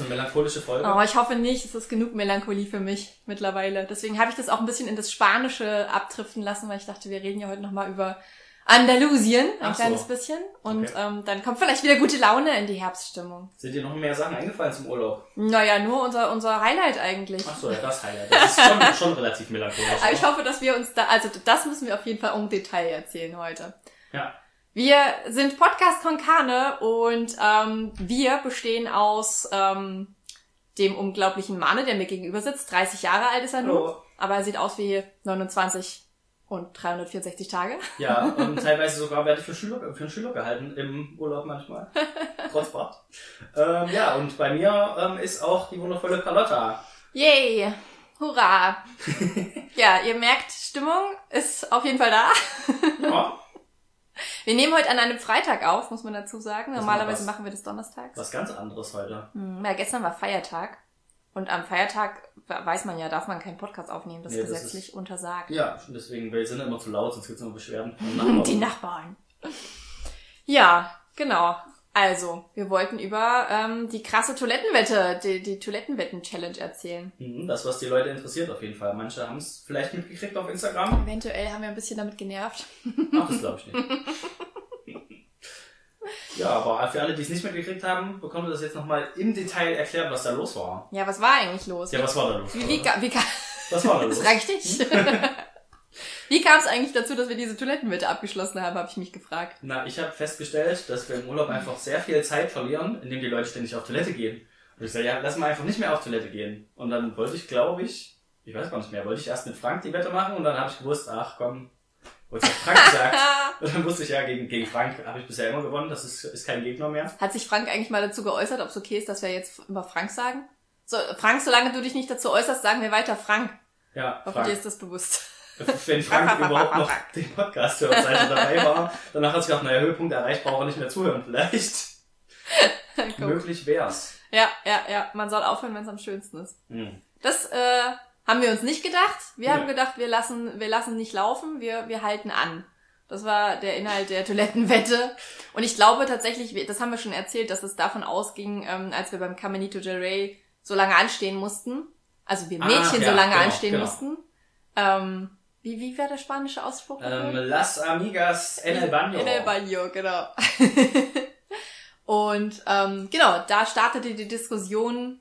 eine melancholische Folge? Aber ich hoffe nicht, es ist genug Melancholie für mich mittlerweile. Deswegen habe ich das auch ein bisschen in das Spanische abdriften lassen, weil ich dachte, wir reden ja heute nochmal über Andalusien, ein Ach so. kleines bisschen. Und Okay. ähm, dann kommt vielleicht wieder gute Laune in die Herbststimmung. Sind dir noch mehr Sachen eingefallen zum Urlaub? Naja, nur unser, unser Highlight eigentlich. Ach so, ja, das Highlight. Das ist schon, schon relativ melancholisch. Aber ich hoffe, dass wir uns da, also das müssen wir auf jeden Fall im Detail erzählen heute. Ja. Wir sind Podcast Konkane und ähm, wir bestehen aus ähm, dem unglaublichen Mane, der mir gegenüber sitzt. 30 Jahre alt ist er nur, aber er sieht aus wie 29 und 364 Tage. Ja, und teilweise sogar werde ich für Schüler, für einen Schüler gehalten im Urlaub manchmal. Trotz Bart. Ähm, ja, und bei mir ähm, ist auch die wundervolle Carlotta. Yay! Hurra! ja, ihr merkt, Stimmung ist auf jeden Fall da. Ja, Wir nehmen heute an einem Freitag auf, muss man dazu sagen. Das Normalerweise machen wir das donnerstags. was ganz anderes heute. Hm, Ja, gestern war Feiertag. Und am Feiertag weiß man ja, darf man keinen Podcast aufnehmen. Das ist Nee, das gesetzlich untersagt. Ja, deswegen, wir sind immer zu laut, sonst gibt's immer Beschwerden. Nachbarn. Die Nachbarn. Ja, genau. Also, wir wollten über ähm, die krasse Toilettenwette, die, die Toilettenwetten-Challenge erzählen. Mhm, Das, was die Leute interessiert auf jeden Fall. Manche haben es vielleicht mitgekriegt auf Instagram. Eventuell haben wir ein bisschen damit genervt. Ach, das glaube ich nicht. Ja, aber für alle, die es nicht mitgekriegt haben, bekommt ihr das jetzt nochmal im Detail erklärt, was da los war. Ja, was war eigentlich los? Ja, was war da los? Wie, wie, wie, was war da das los? reicht nicht. wie kam es eigentlich dazu, dass wir diese Toilettenwette abgeschlossen haben, habe ich mich gefragt. Na, ich habe festgestellt, dass wir im Urlaub einfach sehr viel Zeit verlieren, indem die Leute ständig auf Toilette gehen. Und ich sage, ja, lass mal einfach nicht mehr auf Toilette gehen. Und dann wollte ich, glaube ich, ich weiß gar nicht mehr, wollte ich erst mit Frank die Wette machen und dann habe ich gewusst, ach komm, wollte ich Frank gesagt. Und dann wusste ich ja, gegen, gegen Frank habe ich bisher immer gewonnen, das ist, ist kein Gegner mehr. Hat sich Frank eigentlich mal dazu geäußert, ob es okay ist, dass wir jetzt immer Frank sagen? So, Frank, solange du dich nicht dazu äußerst, sagen wir weiter Frank. Ja, Frank. dir ist das bewusst. Wenn Frank überhaupt noch den Podcast hört, seit er dabei war, danach hat sich gedacht, naja, Höhepunkt erreicht, braucht er nicht mehr zuhören vielleicht. Möglich wär's. Ja, ja, ja. Man soll aufhören, wenn es am schönsten ist. Hm. Das äh, haben wir uns nicht gedacht. Wir Ja. haben gedacht, wir lassen, wir lassen nicht laufen, wir, wir halten an. Das war der Inhalt der Toilettenwette. Und ich glaube tatsächlich, das haben wir schon erzählt, dass es davon ausging, ähm, als wir beim Caminito del Rey so lange anstehen mussten. Also wir Ah, Mädchen ja, so lange genau, anstehen genau. mussten. Ähm, wie, wie war der spanische Ausspruch? Ähm? Las Amigas en el Baño. In el Baño, genau. Und ähm, genau, da startete die Diskussion,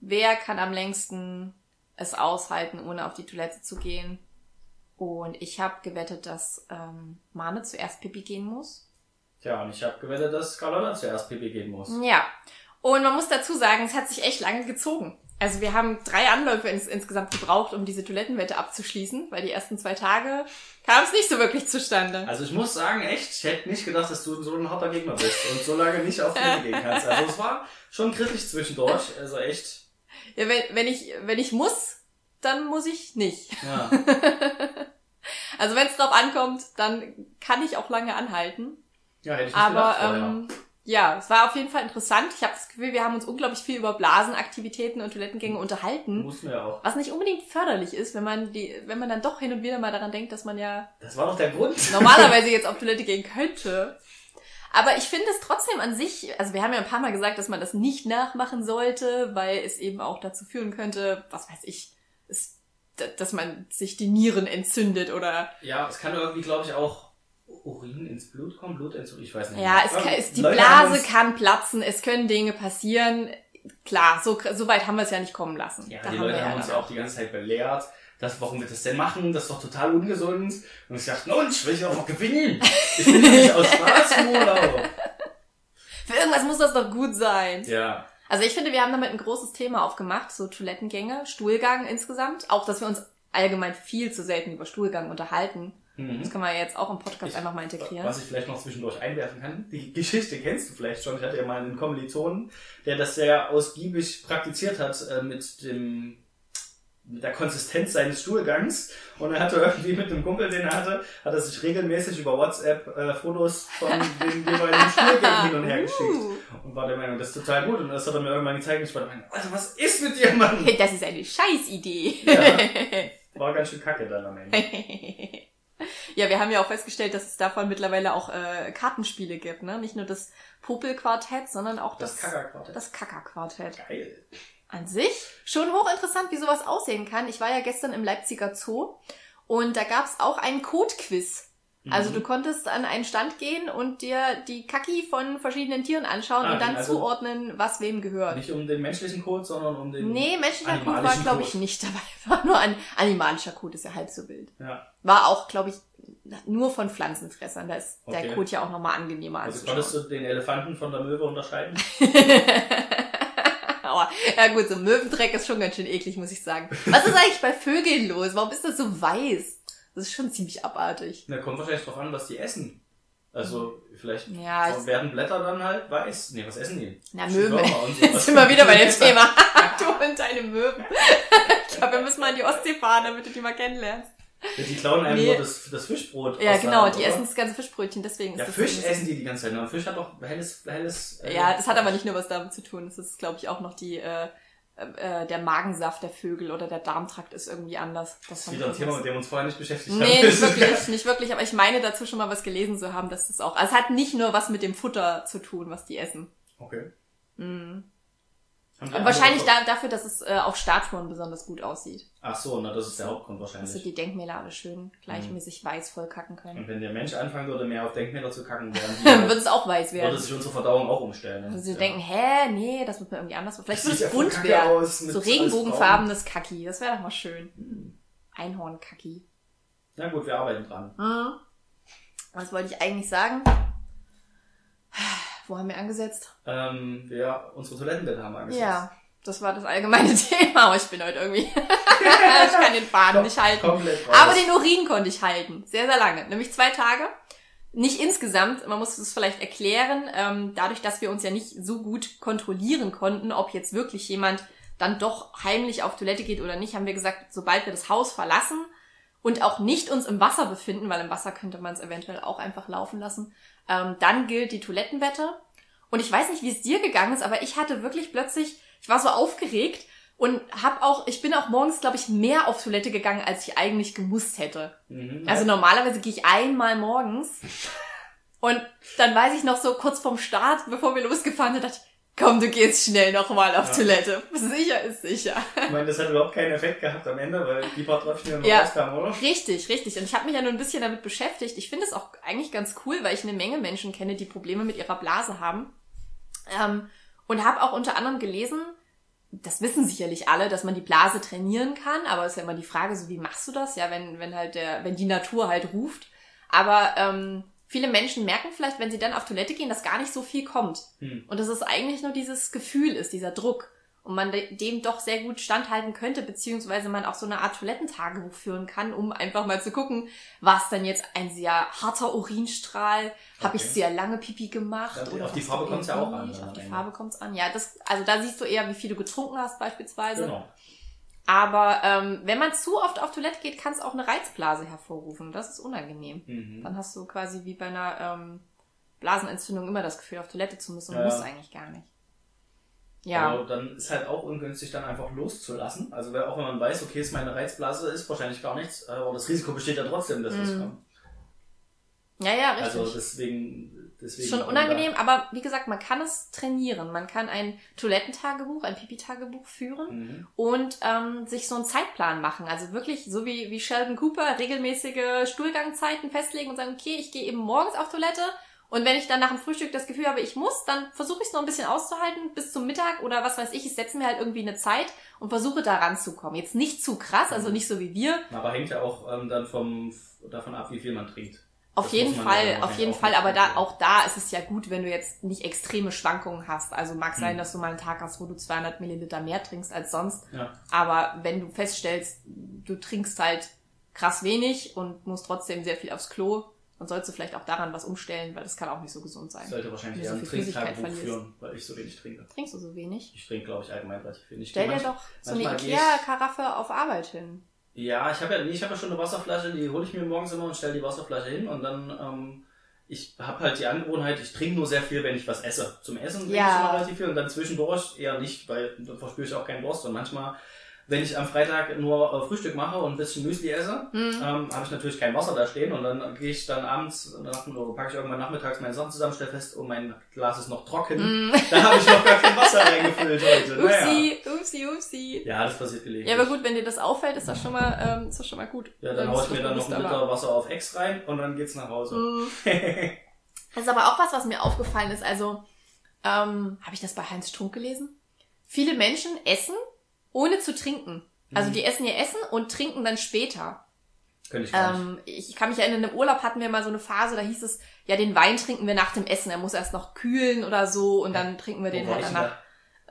wer kann am längsten es aushalten, ohne auf die Toilette zu gehen. Und ich habe gewettet, dass ähm, Mane zuerst Pipi gehen muss. Tja, und ich habe gewettet, dass Carlotta zuerst Pipi gehen muss. Ja. Und man muss dazu sagen, es hat sich echt lange gezogen. Also wir haben drei Anläufe ins, insgesamt gebraucht, um diese Toilettenwette abzuschließen, weil die ersten zwei Tage kam es nicht so wirklich zustande. Also ich muss sagen, echt, ich hätte nicht gedacht, dass du so ein harter Gegner bist und so lange nicht auf Toilette gehen kannst. Also es war schon kritisch zwischendurch, also echt, Ja, wenn, wenn ich wenn ich muss, dann muss ich nicht. ja. Also wenn es drauf ankommt, dann kann ich auch lange anhalten. Ja, hätte ich nicht Aber gedacht vorher. ähm, ja, es war auf jeden Fall interessant. Ich habe das Gefühl, wir haben uns unglaublich viel über Blasenaktivitäten und Toilettengänge unterhalten. Mussten wir auch. Was nicht unbedingt förderlich ist, wenn man die, wenn man dann doch hin und wieder mal daran denkt, dass man ja Das war doch der Grund. normalerweise jetzt auf Toilette gehen könnte. Aber ich finde es trotzdem an sich, also wir haben ja ein paar Mal gesagt, dass man das nicht nachmachen sollte, weil es eben auch dazu führen könnte, was weiß ich, es, dass man sich die Nieren entzündet oder Ja, es kann irgendwie, glaube ich, auch Urin ins Blut kommen, Blut ins Ich weiß nicht. ja, es kann, es, die Leute Blase kann platzen, es können Dinge passieren. Klar, so, so weit haben wir es ja nicht kommen lassen. Ja, Da die haben Leute haben uns ja auch die ganze Zeit belehrt, dass, warum wir das denn machen, das ist doch total ungesund. Und ich dachte, ich will ja auch noch gewinnen. Ich bin ja nicht aus Spaß im Urlaub. Für irgendwas muss das doch gut sein. Ja, Also ich finde, wir haben damit ein großes Thema aufgemacht, so Toilettengänge, Stuhlgang insgesamt. Auch, dass wir uns allgemein viel zu selten über Stuhlgang unterhalten. Mhm. Das kann man jetzt auch im Podcast Ich- einfach mal integrieren. Was ich vielleicht noch zwischendurch einwerfen kann, die Geschichte kennst du vielleicht schon. Ich hatte ja mal einen Kommilitonen, der das sehr ausgiebig praktiziert hat äh, mit dem mit der Konsistenz seines Stuhlgangs und er hatte irgendwie mit einem Kumpel, den er hatte, hat er sich regelmäßig über WhatsApp äh, Fotos von den jeweiligen Stuhlgängen hin und her geschickt Uh. und war der Meinung, das ist total gut und das hat er mir irgendwann gezeigt und ich war der Meinung, Alter, was ist mit dir, Mann? Das ist eine Scheißidee. Ja. War ganz schön kacke dann am Ende. Ja, wir haben ja auch festgestellt, dass es davon mittlerweile auch äh, Kartenspiele gibt, ne? Nicht nur das Popelquartett, sondern auch Das das, Kackerquartett. Kackerquartett. Geil. An sich schon hochinteressant, wie sowas aussehen kann. Ich war ja gestern im Leipziger Zoo und da gab's auch einen Code-Quiz. Also Mhm. du konntest an einen Stand gehen und dir die Kaki von verschiedenen Tieren anschauen Ah, und dann also- zuordnen, was wem gehört. Nicht um den menschlichen Code, sondern um den. Nee, menschlicher Code war, glaube ich, nicht dabei. War nur ein animalischer Code, ist ja halb so wild. Ja. War auch, glaube ich, nur von Pflanzenfressern. Da ist der Okay. Code ja auch nochmal angenehmer Also anzuschauen. konntest du den Elefanten von der Möwe unterscheiden? Aber, ja gut, so Möwendreck ist schon ganz schön eklig, muss ich sagen. Was ist eigentlich bei Vögeln los? Warum ist das so weiß? Das ist schon ziemlich abartig. Na, kommt wahrscheinlich drauf an, was die essen. Also, vielleicht Ja, werden Blätter dann halt weiß. Nee, was essen die? Na, Möwen. So. Jetzt sind wir wieder bei dem Thema. du und deine Möwen. Ich glaube, wir müssen mal in die Ostsee fahren, damit du die mal kennenlernst. Ja, Die klauen einem Nee. nur das, das Fischbrot. Ja, genau, Hand, die oder? essen das ganze Fischbrötchen, deswegen ist Ja, das Fisch essen die die ganze Zeit. Aber Fisch hat doch helles, helles. äh, Ja, das hat aber nicht nur was damit zu tun. Das ist, glaube ich, auch noch die, äh, äh, der Magensaft der Vögel oder der Darmtrakt ist irgendwie anders. Das Das ist wieder ein Thema, mit dem wir uns vorher nicht beschäftigt Nee, haben. nicht wirklich, nicht wirklich, aber ich meine dazu schon mal was gelesen zu haben, dass das auch, also es hat nicht nur was mit dem Futter zu tun, was die essen. Okay. Mhm. Haben die Und andere wahrscheinlich da, dafür, dass es äh, auf Statuen besonders gut aussieht. Ach so, na, das ist der Hauptgrund Dass sie wahrscheinlich. die Denkmäler alle schön gleichmäßig weiß vollkacken können. Und wenn der Mensch anfangen würde, mehr auf Denkmäler zu kacken, wären Dann wird es auch weiß würde werden. sich unsere Verdauung auch umstellen. ne? Also sie Ja. denken, hä, nee, das wird mir irgendwie anders. Vielleicht ja es voll bunt werden. So regenbogenfarbenes Kaki. Das wäre doch mal schön. Hm. Einhorn-Kaki. Na gut, wir arbeiten dran. Mhm. Was wollte ich eigentlich sagen? Wo haben wir angesetzt? Ähm, wir unsere Toilettenbette haben angesetzt. Ja, das war das allgemeine Thema. Aber ich bin heute irgendwie. ich kann den Faden nicht halten. Aber den Urin konnte ich halten. Sehr, sehr lange. Nämlich zwei Tage. Nicht insgesamt, man muss es vielleicht erklären, ähm, dadurch, dass wir uns ja nicht so gut kontrollieren konnten, ob jetzt wirklich jemand dann doch heimlich auf Toilette geht oder nicht, haben wir gesagt, sobald wir das Haus verlassen und auch nicht uns im Wasser befinden, weil im Wasser könnte man es eventuell auch einfach laufen lassen, ähm, dann gilt die Toilettenwette. Und ich weiß nicht, wie es dir gegangen ist, aber ich hatte wirklich plötzlich, ich war so aufgeregt und hab auch, ich bin auch morgens, glaube ich, mehr auf Toilette gegangen, als ich eigentlich gemusst hätte. Mhm. Also normalerweise gehe ich einmal morgens und dann weiß ich noch so kurz vorm Start, bevor wir losgefahren sind, dachte ich, komm, du gehst schnell nochmal auf Ja. Toilette. Sicher ist sicher. Ich meine, das hat überhaupt keinen Effekt gehabt am Ende, weil die paar Tröpfchen ja rauskamen, oder? Richtig, richtig. Und ich habe mich ja nur ein bisschen damit beschäftigt. Ich finde es auch eigentlich ganz cool, weil ich eine Menge Menschen kenne, die Probleme mit ihrer Blase haben. Ähm, und habe auch unter anderem gelesen, das wissen sicherlich alle, dass man die Blase trainieren kann, aber es ist ja immer die Frage, so wie machst du das? Ja, wenn, wenn halt der, wenn die Natur halt ruft. Aber ähm, viele Menschen merken vielleicht, wenn sie dann auf Toilette gehen, dass gar nicht so viel kommt. Hm. Und dass es eigentlich nur dieses Gefühl ist, dieser Druck. Und man de- dem doch sehr gut standhalten könnte, beziehungsweise man auch so eine Art Toilettentagebuch führen kann, um einfach mal zu gucken, war es denn jetzt ein sehr harter Urinstrahl? Habe ich Okay. sehr lange Pipi gemacht? Ja, oder auf die Farbe doch kommt's ja auch an, Auf die. Farbe kommt's an. Ja, das, also da siehst du eher, wie viel du getrunken hast beispielsweise. Genau. Aber ähm, wenn man zu oft auf Toilette geht, kann es auch eine Reizblase hervorrufen. Das ist unangenehm. Mhm. Dann hast du quasi wie bei einer ähm, Blasenentzündung immer das Gefühl, auf Toilette zu müssen und Ja, musst eigentlich gar nicht. Ja. Aber dann ist halt auch ungünstig, dann einfach loszulassen. Also auch wenn man weiß, okay, ist meine Reizblase, ist wahrscheinlich gar nichts, aber das Risiko besteht ja trotzdem, dass es Mhm. kommt. ja, ja, richtig. Also deswegen, deswegen. Schon unangenehm, aber wie gesagt, man kann es trainieren. Man kann ein Toilettentagebuch, ein Pipi-Tagebuch führen Mhm. und ähm, sich so einen Zeitplan machen. Also wirklich, so wie, wie Sheldon Cooper, regelmäßige Stuhlgangzeiten festlegen und sagen, okay, ich gehe eben morgens auf Toilette und wenn ich dann nach dem Frühstück das Gefühl habe, ich muss, dann versuche ich es noch ein bisschen auszuhalten bis zum Mittag oder was weiß ich. Ich setze mir halt irgendwie eine Zeit und versuche da ranzukommen. Jetzt nicht zu krass, also nicht so wie wir, Aber hängt ja auch ähm, dann vom, davon ab, wie viel man trinkt. Auf Das jeden ja Fall, auf jeden Fall, aber da, auch da ist es ja gut, wenn du jetzt nicht extreme Schwankungen hast. Also mag sein, Hm. dass du mal einen Tag hast, wo du 200 Milliliter mehr trinkst als sonst. Ja. Aber wenn du feststellst, du trinkst halt krass wenig und musst trotzdem sehr viel aufs Klo, dann sollst du vielleicht auch daran was umstellen, weil das kann auch nicht so gesund sein. sollte wahrscheinlich eher ein so Flüssigkeit Trinktagebuch führen, weil ich so wenig trinke. Trinkst du so wenig? Ich trinke, glaube ich, allgemein relativ wenig. Stell dir doch so eine Ikea-Karaffe auf Arbeit hin. Ja, ich habe ja, ich habe ja schon eine Wasserflasche, die hole ich mir morgens immer und stelle die Wasserflasche hin und dann, ähm, ich habe halt die Angewohnheit, ich trinke nur sehr viel, wenn ich was esse. Zum Essen trinke Ja. ich immer relativ viel und dann zwischendurch eher nicht, weil dann verspüre ich auch keinen Durst und manchmal wenn ich am Freitag nur äh, Frühstück mache und ein bisschen Müsli esse, Mhm. ähm, habe ich natürlich kein Wasser da stehen und dann gehe ich dann abends, oder packe ich irgendwann nachmittags meine Sachen zusammen, stelle fest, oh, mein Glas ist noch trocken. Da habe ich noch gar kein Wasser reingefüllt heute. Naja. Mhm. Upsi, upsi, upsi. Ja, das passiert gelegentlich. Ja, aber gut, wenn dir das auffällt, ist das schon mal, ähm, ist das schon mal gut. Ja, dann haue ich mir dann noch ein Liter Wasser auf Ex rein und dann geht's nach Hause. Mhm. Das ist aber auch was, was mir aufgefallen ist. Also, ähm, habe ich das bei Heinz Strunk gelesen? Viele Menschen essen, ohne zu trinken. Also Mhm. die essen ihr Essen und trinken dann später. Könnte ich gar nicht. Ähm, ich kann mich erinnern, im Urlaub hatten wir mal so eine Phase, da hieß es, ja, den Wein trinken wir nach dem Essen. Er muss erst noch kühlen oder so und dann trinken wir den Wo war halt danach. da?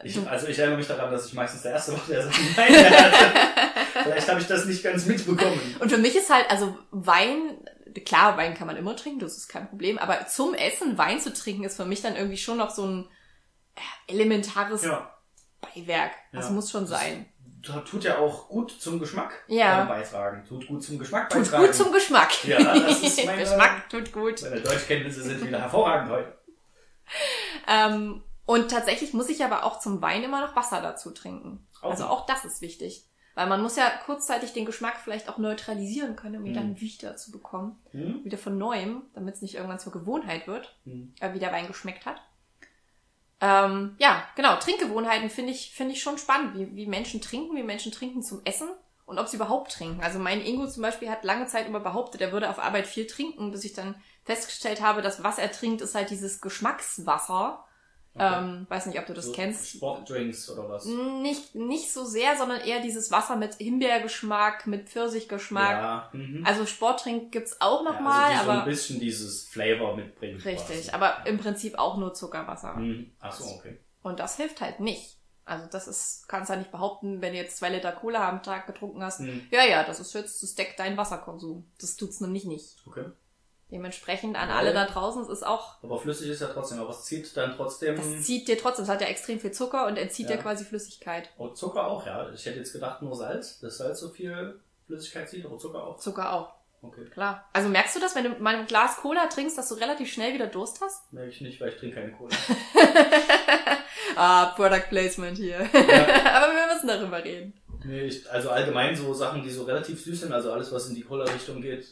Ich, also ich erinnere mich daran, dass ich meistens der Erste war, der Wein hatte. Vielleicht habe ich das nicht ganz mitbekommen. Und für mich ist halt, also Wein, klar, Wein kann man immer trinken, das ist kein Problem, aber zum Essen Wein zu trinken ist für mich dann irgendwie schon noch so ein äh, elementares Ja. Beiwerk. Das Ja. muss schon sein. Tut ja auch gut zum Geschmack Ja. beitragen. Tut gut zum Geschmack Tut beitragen. gut zum Geschmack. Ja, das ist meine- Geschmack tut gut. Meine Deutschkenntnisse sind wieder hervorragend heute. Ähm, und tatsächlich muss ich aber auch zum Wein immer noch Wasser dazu trinken. Auch also auch das ist wichtig. Weil man muss ja kurzzeitig den Geschmack vielleicht auch neutralisieren können, um ihn Mhm. dann wieder zu bekommen. Hm? Wieder von neuem, damit es nicht irgendwann zur Gewohnheit wird, Hm. äh, wie der Wein geschmeckt hat. Ähm, ja, genau, Trinkgewohnheiten finde ich, finde ich schon spannend, wie, wie Menschen trinken, wie Menschen trinken zum Essen und ob sie überhaupt trinken. Also mein Ingo zum Beispiel hat lange Zeit immer behauptet, er würde auf Arbeit viel trinken, bis ich dann festgestellt habe, dass was er trinkt, ist halt dieses Geschmackswasser. Ähm, weiß nicht, ob du das So kennst. Sportdrinks oder was? Nicht, nicht so sehr, sondern eher dieses Wasser mit Himbeergeschmack, mit Pfirsichgeschmack. Ja. Mhm. Also Sporttrink gibt's auch ja, nochmal, also die so ein aber bisschen dieses Flavor mitbringen. richtig, quasi. aber im Prinzip auch nur Zuckerwasser. Hm. Ach so, okay. Und das hilft halt nicht. Also das ist, kannst ja nicht behaupten, wenn du jetzt zwei Liter Cola am Tag getrunken hast. Hm. Ja, ja, das ist jetzt, das deckt deinen Wasserkonsum. Das tut's nämlich nicht. Okay. Dementsprechend an alle da draußen, es ist auch, Aber flüssig ist ja trotzdem, aber es zieht dann trotzdem. das zieht dir trotzdem, es hat ja extrem viel Zucker und entzieht Ja. dir quasi Flüssigkeit. Oh, Zucker auch, ja. Ich hätte jetzt gedacht nur Salz, dass Salz so viel Flüssigkeit zieht, aber Zucker auch. Zucker auch, Okay. klar. Also merkst du das, wenn du mal ein Glas Cola trinkst, dass du relativ schnell wieder Durst hast? Merke ich nicht, weil ich trinke keine Cola. ah, Product Placement hier. Ja. Aber wir müssen darüber reden. nee, ich, also allgemein so Sachen, die so relativ süß sind, also alles, was in die Cola-Richtung geht,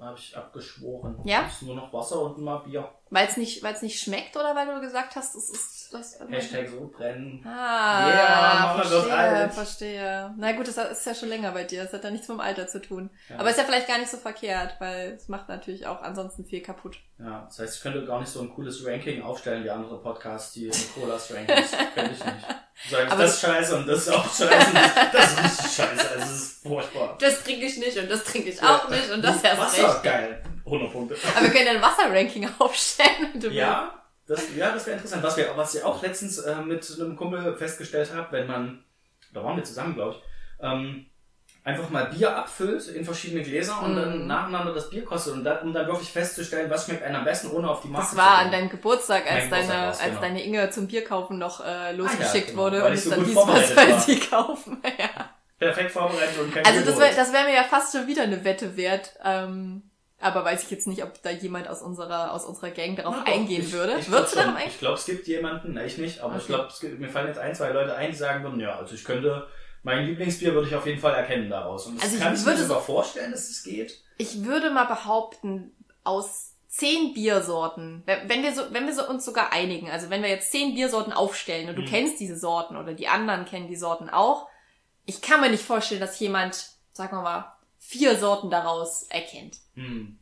habe ich abgeschworen. Ja? Ist nur noch Wasser und mal Bier. Weil es nicht, weil es nicht schmeckt oder weil du gesagt hast, es ist das. Hashtag so brennen. Ah, Yeah, wird verstehe, alt. verstehe. Na gut, das ist ja schon länger bei dir. Das hat ja nichts mit dem Alter zu tun. Ja. Aber ist ja vielleicht gar nicht so verkehrt, weil es macht natürlich auch ansonsten viel kaputt. Ja, das heißt, ich könnte gar nicht so ein cooles Ranking aufstellen wie andere Podcasts, die Colas Rankings. könnte ich nicht. Sag ich, Aber- das ist scheiße und das ist auch scheiße. Das, das ist richtig scheiße. Also, es ist furchtbar. Das trinke ich nicht und das trinke ich auch nicht und das erst Wasser, recht. geil. 100 Punkte. Aber wir können ja ein Wasserranking aufstellen. Ja, das, ja, das wäre interessant. Was, wir, was ich auch letztens äh, mit einem Kumpel festgestellt habe, wenn man, da waren wir zusammen, glaube ich, ähm, einfach mal Bier abfüllt in verschiedene Gläser und Mm. dann nacheinander das Bier kostet, und dann, um dann wirklich festzustellen, was schmeckt einem am besten, ohne auf die Marke Das war zu an deinem Geburtstag, als Geburtstag deine, war's, als genau. deine Inge zum Bierkaufen noch äh, losgeschickt genau, wurde und ich es so dann hieß, was soll sie kaufen? ja. Perfekt vorbereitet und kein Also Bier das wäre wär mir ja fast schon wieder eine Wette wert. Ähm, aber weiß ich jetzt nicht, ob da jemand aus unserer aus unserer Gang darauf Na eingehen ich, würde. Ich Würdest du darauf eingehen? Ich glaube, es gibt jemanden, ne, ich nicht, aber ich Okay. glaube, es gibt- mir fallen jetzt ein, zwei Leute ein, die sagen würden, ja, also ich könnte, mein Lieblingsbier würde ich auf jeden Fall erkennen daraus. Und Also ich kann ich mir würde sogar vorstellen, dass es geht. Ich würde mal behaupten, aus zehn Biersorten, wenn wir so, wenn wir so uns sogar einigen, also wenn wir jetzt zehn Biersorten aufstellen und du Mhm. kennst diese Sorten oder die anderen kennen die Sorten auch, ich kann mir nicht vorstellen, dass jemand, sagen wir mal, vier Sorten daraus erkennt. Hm.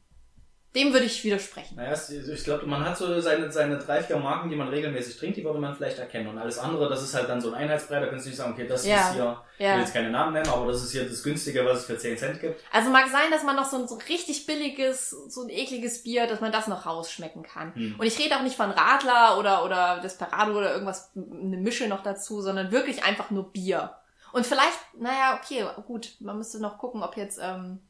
Dem würde ich widersprechen. Naja, ich glaube, man hat so seine, seine drei, vier Marken, die man regelmäßig trinkt, die würde man vielleicht erkennen. Und alles andere, das ist halt dann so ein Einheitsbrei, da kannst du nicht sagen, okay, das Ja. ist hier, ich will jetzt keine Namen nennen, aber das ist hier das günstige, was es für 10 Cent gibt. Also mag sein, dass man noch so ein, so ein richtig billiges, so ein ekliges Bier, dass man das noch rausschmecken kann. Hm. Und ich rede auch nicht von Radler oder, oder Desperado oder irgendwas, eine Mische noch dazu, sondern wirklich einfach nur Bier. Und vielleicht, naja, okay, gut, man müsste noch gucken, ob jetzt ähm,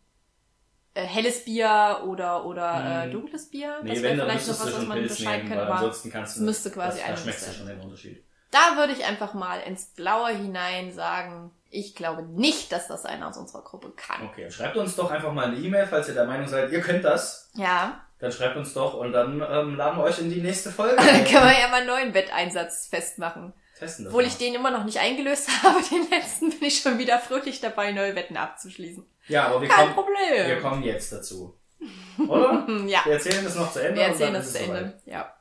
äh, helles Bier oder, oder äh, Hm. dunkles Bier, Nee, das wäre vielleicht noch was, was man Pilz unterscheiden nehmen, könnte. ansonsten kannst du, müsste quasi das, da schmeckst du schon den Unterschied. da würde ich einfach mal ins Blaue hinein sagen, ich glaube nicht, dass das einer aus unserer Gruppe kann. Okay, schreibt uns doch einfach mal eine E-Mail, falls ihr der Meinung seid, ihr könnt das. Ja, Dann schreibt uns doch und dann ähm, laden wir euch in die nächste Folge. dann können wir ja mal einen neuen Wetteinsatz festmachen. Testen das Obwohl ich den immer noch nicht eingelöst habe, den letzten bin ich schon wieder fröhlich dabei, neue Wetten abzuschließen. Ja, aber wir Kein kommen, Problem. wir kommen jetzt dazu. Oder? Ja, Wir erzählen das noch zu Ende. wir und erzählen das zu Ende. soweit. Ja.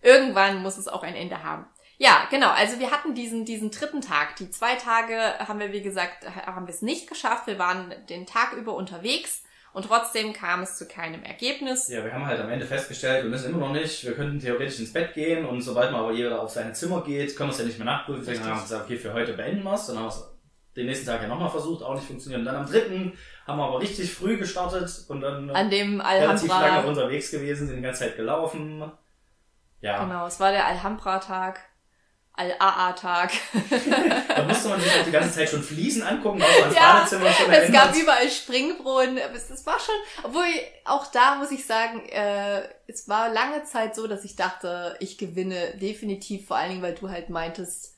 Irgendwann muss es auch ein Ende haben. Ja, genau. Also wir hatten diesen, diesen dritten Tag. Die zwei Tage haben wir, wie gesagt, haben wir es nicht geschafft. Wir waren den Tag über unterwegs und trotzdem kam es zu keinem Ergebnis. Ja, wir haben halt am Ende festgestellt, wir müssen immer noch nicht, wir könnten theoretisch ins Bett gehen und sobald mal aber jeder auf sein Zimmer geht, können wir es ja nicht mehr nachprüfen. Deswegen Richtig. haben wir gesagt, okay, für heute beenden wir es. Dann haben wir es den nächsten Tag ja nochmal versucht, auch nicht funktioniert. Und dann am dritten haben wir aber richtig früh gestartet und dann An dem relativ lange Alhambra. unterwegs gewesen, sind die ganze Zeit gelaufen. Ja, Genau, es war der Alhambra-Tag. Al-AA-Tag. da musste man sich auch die ganze Zeit schon Fliesen angucken, auch ans Ja, Badezimmer schon Es gab überall Springbrunnen. es war schon, obwohl auch da muss ich sagen, äh, es war lange Zeit so, dass ich dachte, ich gewinne definitiv, vor allen Dingen, weil du halt meintest,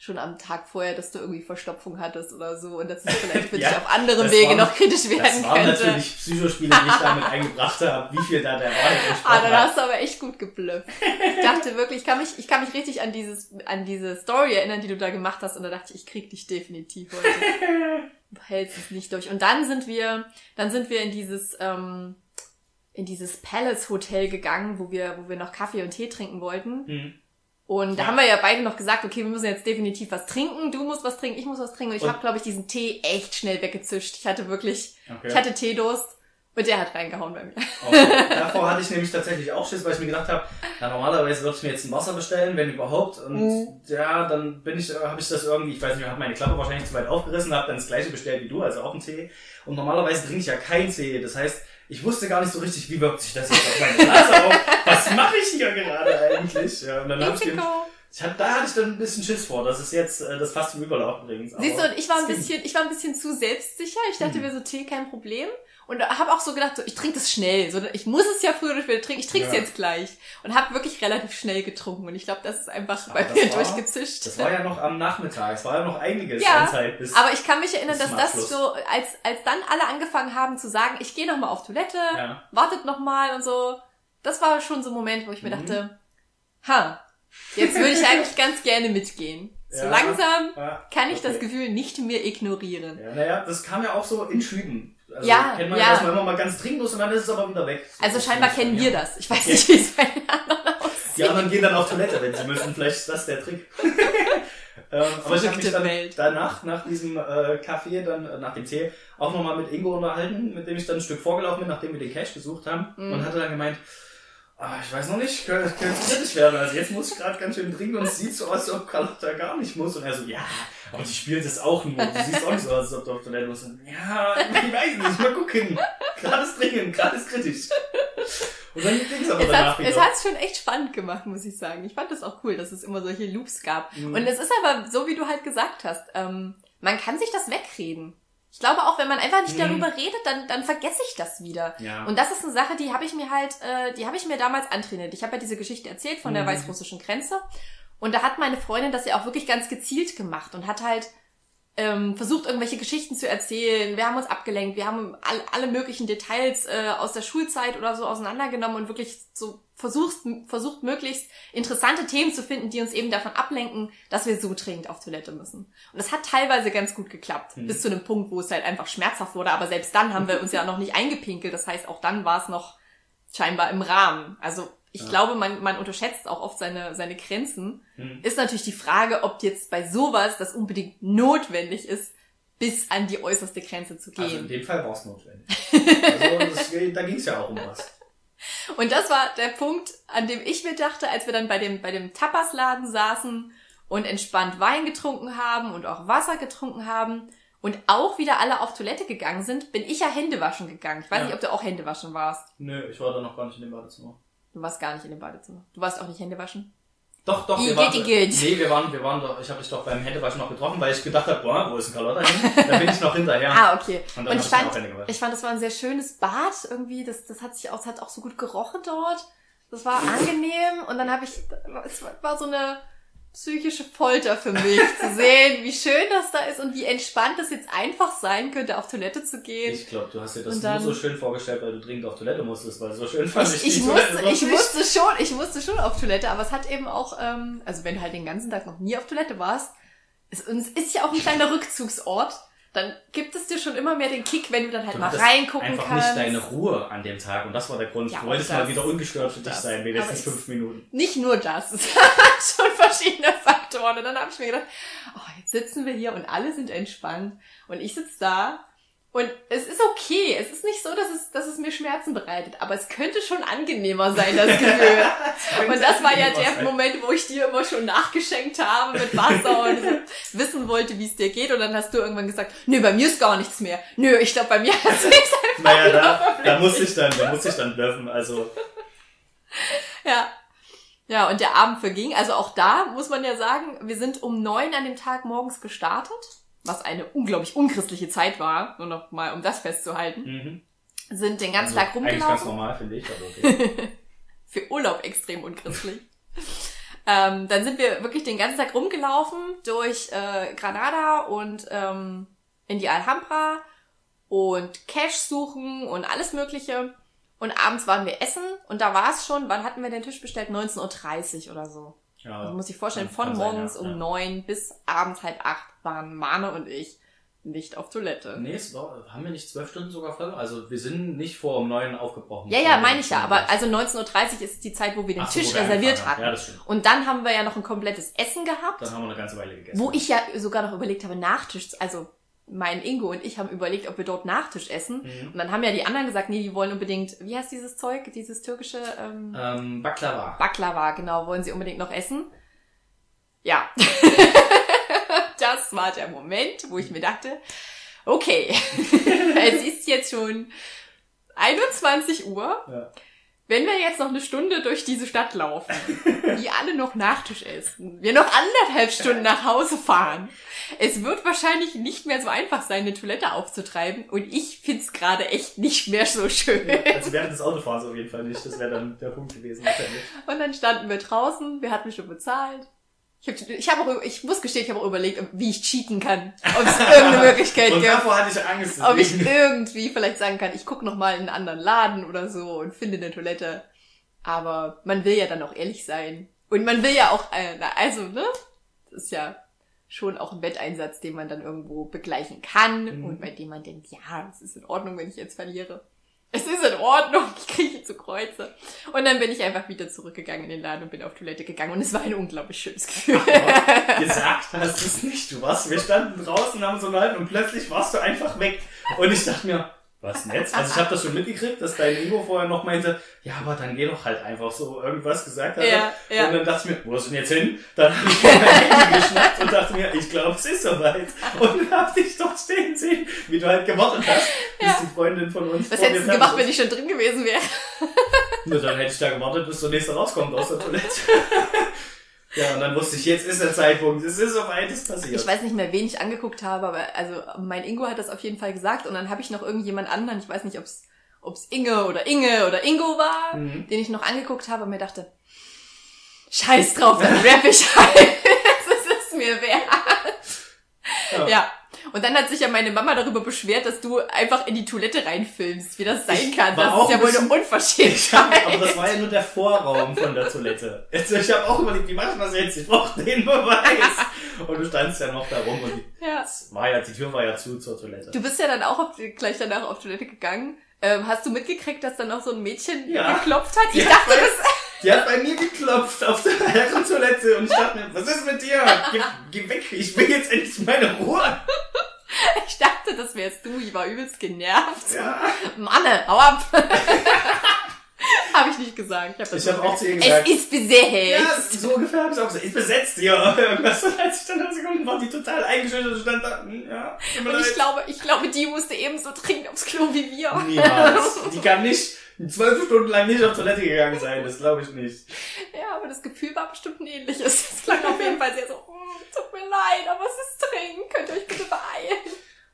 schon am Tag vorher, dass du irgendwie Verstopfung hattest oder so und dass es vielleicht für Ja, dich auf anderem das Wege waren- noch kritisch werden Das waren könnte. natürlich Psychospiele, die ich damit eingebracht habe, wie viel da der Wahrheit Ah, entsprochen dann hast du aber echt gut geblufft. Ich dachte wirklich, ich kann mich, ich kann mich richtig an dieses, an diese Story erinnern, die du da gemacht hast, und da dachte ich, ich krieg dich definitiv heute. Du hältst es nicht durch. Und dann sind wir, dann sind wir in dieses, ähm, in dieses Palace Hotel gegangen, wo wir, wo wir noch Kaffee und Tee trinken wollten. Hm. Und da Ja. haben wir ja beide noch gesagt, okay, wir müssen jetzt definitiv was trinken. Du musst was trinken, ich muss was trinken. Und ich habe, glaube ich, diesen Tee echt schnell weggezischt. Ich hatte wirklich, Okay. ich hatte Teedurst und der hat reingehauen bei mir. Okay. Davor hatte ich nämlich tatsächlich auch Schiss, weil ich mir gedacht habe, ja, normalerweise würde ich mir jetzt ein Wasser bestellen, wenn überhaupt. Und Mhm. ja, dann bin ich, habe ich das irgendwie, ich weiß nicht, habe meine Klappe wahrscheinlich zu weit aufgerissen, habe dann das gleiche bestellt wie du, also auch einen Tee. Und normalerweise trinke ich ja keinen Tee. Das heißt, ich wusste gar nicht so richtig, wie wirkt sich das jetzt auf meine Nase auf. Was mache ich hier gerade eigentlich? Ja, und dann habe ich den, ich hab, da hatte ich dann ein bisschen Schiss vor, dass es jetzt äh, das fast zum Überlaufen bringt. Siehst du, und ich war ein bisschen, ich war ein bisschen zu selbstsicher. Ich dachte Mhm. mir so, Tee, kein Problem. Und habe auch so gedacht, so, ich trinke das schnell. So, ich muss es ja früher oder später trinken. Ich trinke es Ja. jetzt gleich. Und habe wirklich relativ schnell getrunken. Und ich glaube, das ist einfach Ja, bei das mir war- durchgezischt. Das war ja noch am Nachmittag. Es war ja noch einiges Ja, an Zeit bis. Aber ich kann mich erinnern, dass das so, als, als dann alle angefangen haben zu sagen, ich gehe noch mal auf Toilette, ja. wartet noch mal und so. Das war schon so ein Moment, wo ich mir Mhm. dachte, ha, jetzt würde ich eigentlich ganz gerne mitgehen. So Ja. langsam kann ich das okay. Gefühl nicht mehr ignorieren. Ja, naja, das kam ja auch so in Schüben. Also Ja, kennt man ja. ja, dass man immer mal ganz trinken muss und dann ist es aber wieder weg. So Also scheinbar kennen bei wir das. Ich weiß nicht, wie es bei den anderen aussieht. Die anderen gehen dann auf Toilette, wenn sie müssen. Vielleicht ist das der Trick. ähm, aber ich habe mich dann Welt. danach, nach diesem äh, Kaffee, dann äh, nach dem Tee, auch nochmal mit Ingo unterhalten, mit dem ich dann ein Stück vorgelaufen bin, nachdem wir den Cash gesucht haben. Mhm. Und hatte dann gemeint, ah, ich weiß noch nicht, könnte könnte kritisch werden. Also jetzt muss ich gerade ganz schön trinken und es sieht so aus, als ob Carlotta gar nicht muss. Und er so, ja, aber die spielt es auch nur. Du siehst auch nicht so aus, als ob du auf Toilette musst. Und, ja, ich weiß nicht, mal gucken. Gerade ist dringend, gerade ist kritisch. Und dann ging es aber Es danach hat es wieder. hat's schon echt spannend gemacht, muss ich sagen. Ich fand das auch cool, dass es immer solche Loops gab. Mhm. Und es ist aber so, wie du halt gesagt hast, ähm, man kann sich das wegreden. Ich glaube auch, wenn man einfach nicht Mhm. darüber redet, dann, dann vergesse ich das wieder. Ja. Und das ist eine Sache, die habe ich mir halt, äh, die habe ich mir damals antrainiert. Ich habe ja diese Geschichte erzählt von der Mhm. weißrussischen Grenze. Und da hat meine Freundin das ja auch wirklich ganz gezielt gemacht und hat halt ähm, versucht, irgendwelche Geschichten zu erzählen. Wir haben uns abgelenkt, wir haben all, alle möglichen Details äh, aus der Schulzeit oder so auseinandergenommen und wirklich so versucht, versucht, möglichst interessante Themen zu finden, die uns eben davon ablenken, dass wir so dringend auf Toilette müssen. Und das hat teilweise ganz gut geklappt, Mhm. bis zu einem Punkt, wo es halt einfach schmerzhaft wurde. Aber selbst dann haben wir uns ja noch nicht eingepinkelt. Das heißt, auch dann war es noch scheinbar im Rahmen. Also ich Ja. glaube, man, man unterschätzt auch oft seine, seine Grenzen. Hm. Ist natürlich die Frage, ob jetzt bei sowas das unbedingt notwendig ist, bis an die äußerste Grenze zu Also in gehen. dem Fall war es notwendig. also das, da ging es ja auch um was. Und das war der Punkt, an dem ich mir dachte, als wir dann bei dem, bei dem Tapasladen saßen und entspannt Wein getrunken haben und auch Wasser getrunken haben und auch wieder alle auf Toilette gegangen sind, bin ich ja Hände waschen gegangen. Ich weiß Ja. nicht, ob du auch Hände waschen warst. Nö, ich war da noch gar nicht in dem Badezimmer. Du warst gar nicht in dem Badezimmer. Du warst auch nicht Hände waschen. Doch, doch, wir waren, nee, wir waren, wir waren doch, ich habe dich doch beim Händewaschen noch getroffen, weil ich gedacht habe, boah, wo ist denn Carlotta hin? Da bin ich noch hinterher. Ah, okay. Und Und, dann ich hab ich fand, ich fand, das war ein sehr schönes Bad irgendwie. Das, das hat sich auch, es hat auch so gut gerochen dort. Das war angenehm. Und dann habe ich, es war so eine, psychische Folter für mich, zu sehen, wie schön das da ist und wie entspannt es jetzt einfach sein könnte, auf Toilette zu gehen. Ich glaube, du hast dir das Und nur dann- so schön vorgestellt, weil du dringend auf Toilette musstest, weil so schön fand ich, ich, ich, die Toilette musste, noch ich nicht. musste schon, ich musste schon auf Toilette, aber es hat eben auch, ähm, also wenn du halt den ganzen Tag noch nie auf Toilette warst, es, und es ist ja auch ein kleiner Rückzugsort, dann gibt es dir schon immer mehr den Kick, wenn du dann halt Du mal reingucken einfach kannst. nicht deine Ruhe an dem Tag und das war der Grund. Ja, du wolltest mal wieder ungestört für dich das. sein, wenigstens fünf Minuten. Nicht nur das, es hat schon verschiedene Faktoren. Und dann habe ich mir gedacht, oh, jetzt sitzen wir hier und alle sind entspannt und ich sitze da und es ist okay. Es ist nicht so, dass es, dass es mir Schmerzen bereitet, aber es könnte schon angenehmer sein, das Gefühl. Und das war ja der Moment, wo ich dir immer schon nachgeschenkt habe mit Wasser und wissen wollte, wie es dir geht. Und dann hast du irgendwann gesagt, nö, bei mir ist gar nichts mehr. Nö, ich glaube, bei mir hat es nichts. Naja, da, da musste ich dann, da musste ich dann bluffen. Also, Ja. Ja, und der Abend verging. Also auch da muss man ja sagen, wir sind um neun an dem Tag morgens gestartet, was eine unglaublich unchristliche Zeit war, nur noch mal, um das festzuhalten. mhm. Sind den ganzen also Tag Eigentlich ganz rumgelaufen. normal, finde ich, aber okay. Für Urlaub extrem unchristlich. ähm, dann sind wir wirklich den ganzen Tag rumgelaufen durch äh, Granada und ähm, in die Alhambra und Cash suchen und alles Mögliche. Und abends waren wir essen und da war es schon, wann hatten wir den Tisch bestellt? 19.30 Uhr oder so. Ja, Also muss ich vorstellen, von kann sein, morgens ja, um neun bis abends halb acht waren Mane und ich nicht auf Toilette. Nee, es war, haben wir nicht zwölf Stunden sogar voll? Also wir sind nicht vor um neun aufgebrochen. Ja, ja, meine ich ja. Aber also 19.30 Uhr ist die Zeit, wo wir den Ach Tisch wir reserviert hatten. Ja, das stimmt. Und dann haben wir ja noch ein komplettes Essen gehabt, Dann haben wir eine ganze Weile gegessen. wo ich ja sogar noch überlegt habe, Nachtisch, also mein Ingo und ich haben überlegt, ob wir dort Nachtisch essen. Mhm. Und dann haben ja die anderen gesagt, nee, die wollen unbedingt, wie heißt dieses Zeug, dieses türkische ähm, Ähm, Baklava. Baklava, genau, wollen sie unbedingt noch essen. Ja. das war der Moment, wo ich mir dachte, okay, es ist jetzt schon 21 Uhr. Ja. Wenn wir jetzt noch eine Stunde durch diese Stadt laufen, die alle noch Nachtisch essen, wir noch anderthalb Stunden nach Hause fahren, es wird wahrscheinlich nicht mehr so einfach sein, eine Toilette aufzutreiben und ich find's gerade echt nicht mehr so schön. Also während des Autofahrens auf jeden Fall nicht. Das wäre dann der Punkt gewesen. wahrscheinlich. Und dann standen wir draußen, wir hatten schon bezahlt. Ich, hab, ich, hab auch, ich muss gestehen, ich habe auch überlegt, wie ich cheaten kann. Ob es irgendeine Möglichkeit Und gibt. davor hatte ich Angst. Ob ich irgendwie vielleicht sagen kann, ich gucke noch mal in einen anderen Laden oder so und finde eine Toilette. Aber man will ja dann auch ehrlich sein. Und man will ja auch, äh, also, ne? Das ist ja schon auch ein Wetteinsatz, den man dann irgendwo begleichen kann Mhm. und bei dem man denkt, ja, es ist in Ordnung, wenn ich jetzt verliere. Es ist in Ordnung, ich kriege zu Kreuze. Und dann bin ich einfach wieder zurückgegangen in den Laden und bin auf Toilette gegangen und es war ein unglaublich schönes Gefühl. Aber gesagt hast du es nicht. Du warst, wir standen draußen, haben so unterhalten und plötzlich warst du einfach weg. Und ich dachte mir, was denn jetzt? Also ich habe das schon mitgekriegt, dass dein Ingo vorher noch meinte, ja, aber dann geh doch halt einfach so irgendwas gesagt hat. Ja, ja. Und dann dachte ich mir, wo ist denn jetzt hin? Dann habe ich mir mein Handy geschnappt und dachte mir, ich glaube, es ist soweit. Und hab dich dort stehen sehen, wie du halt gewartet hast, bis Ja. die Freundin von uns Was hättest du gemacht, wenn ich schon drin gewesen wäre? nur dann hätte ich da gewartet, bis der nächste rauskommt aus der Toilette. ja, und dann wusste ich, jetzt ist der Zeitpunkt. Es ist soweit, es passiert. Ich weiß nicht mehr, wen ich angeguckt habe, aber also mein Ingo hat das auf jeden Fall gesagt und dann habe ich noch irgendjemand anderen, ich weiß nicht, ob's ob's Inge oder Inge oder Ingo war, Mhm. den ich noch angeguckt habe und mir dachte, scheiß drauf, dann rap ich halt. das ist mir wert. Ja. Ja. Und dann hat sich ja meine Mama darüber beschwert, dass du einfach in die Toilette reinfilmst, wie das sein Ich kann. Das ist ja wohl eine Unverschämtheit. aber das war ja nur der Vorraum von der Toilette. Also ich habe auch überlegt, wie machen wir das jetzt? Ich brauche den Beweis. Und du standst ja noch da rum und ja. war ja, die Tür war ja zu zur Toilette. Du bist ja dann auch auf, gleich danach auf Toilette gegangen. Ähm, hast du mitgekriegt, dass dann noch so ein Mädchen Ja. geklopft hat? Ich Ja, dachte, weil- das, Die hat bei mir geklopft auf der Herrentoilette und ich dachte mir, was ist mit dir? Geh, geh weg, ich will jetzt endlich meine Ruhe. ich dachte, das wärst du. Ich war übelst genervt. Ja. Manne, hau ab. habe ich nicht gesagt. Ich habe Ich hab auch zu ihr gesagt- Es ist besetzt. Ja, so ungefähr habe ich auch gesagt, ist besetzt hier. Irgendwas. Als ich dann da Sekunden war, die total eingeschüchtert und stand da, hm, ja, Und ich glaube, ich glaube, die musste ebenso dringend aufs Klo wie wir. Niemals. Die kann nicht zwölf Stunden lang nicht auf Toilette gegangen sein, das glaube ich nicht. Ja, aber das Gefühl war bestimmt ein ähnliches. Es klang auf jeden Fall sehr so, "Mm, tut mir leid, aber es ist dringend. Könnt ihr euch bitte beeilen?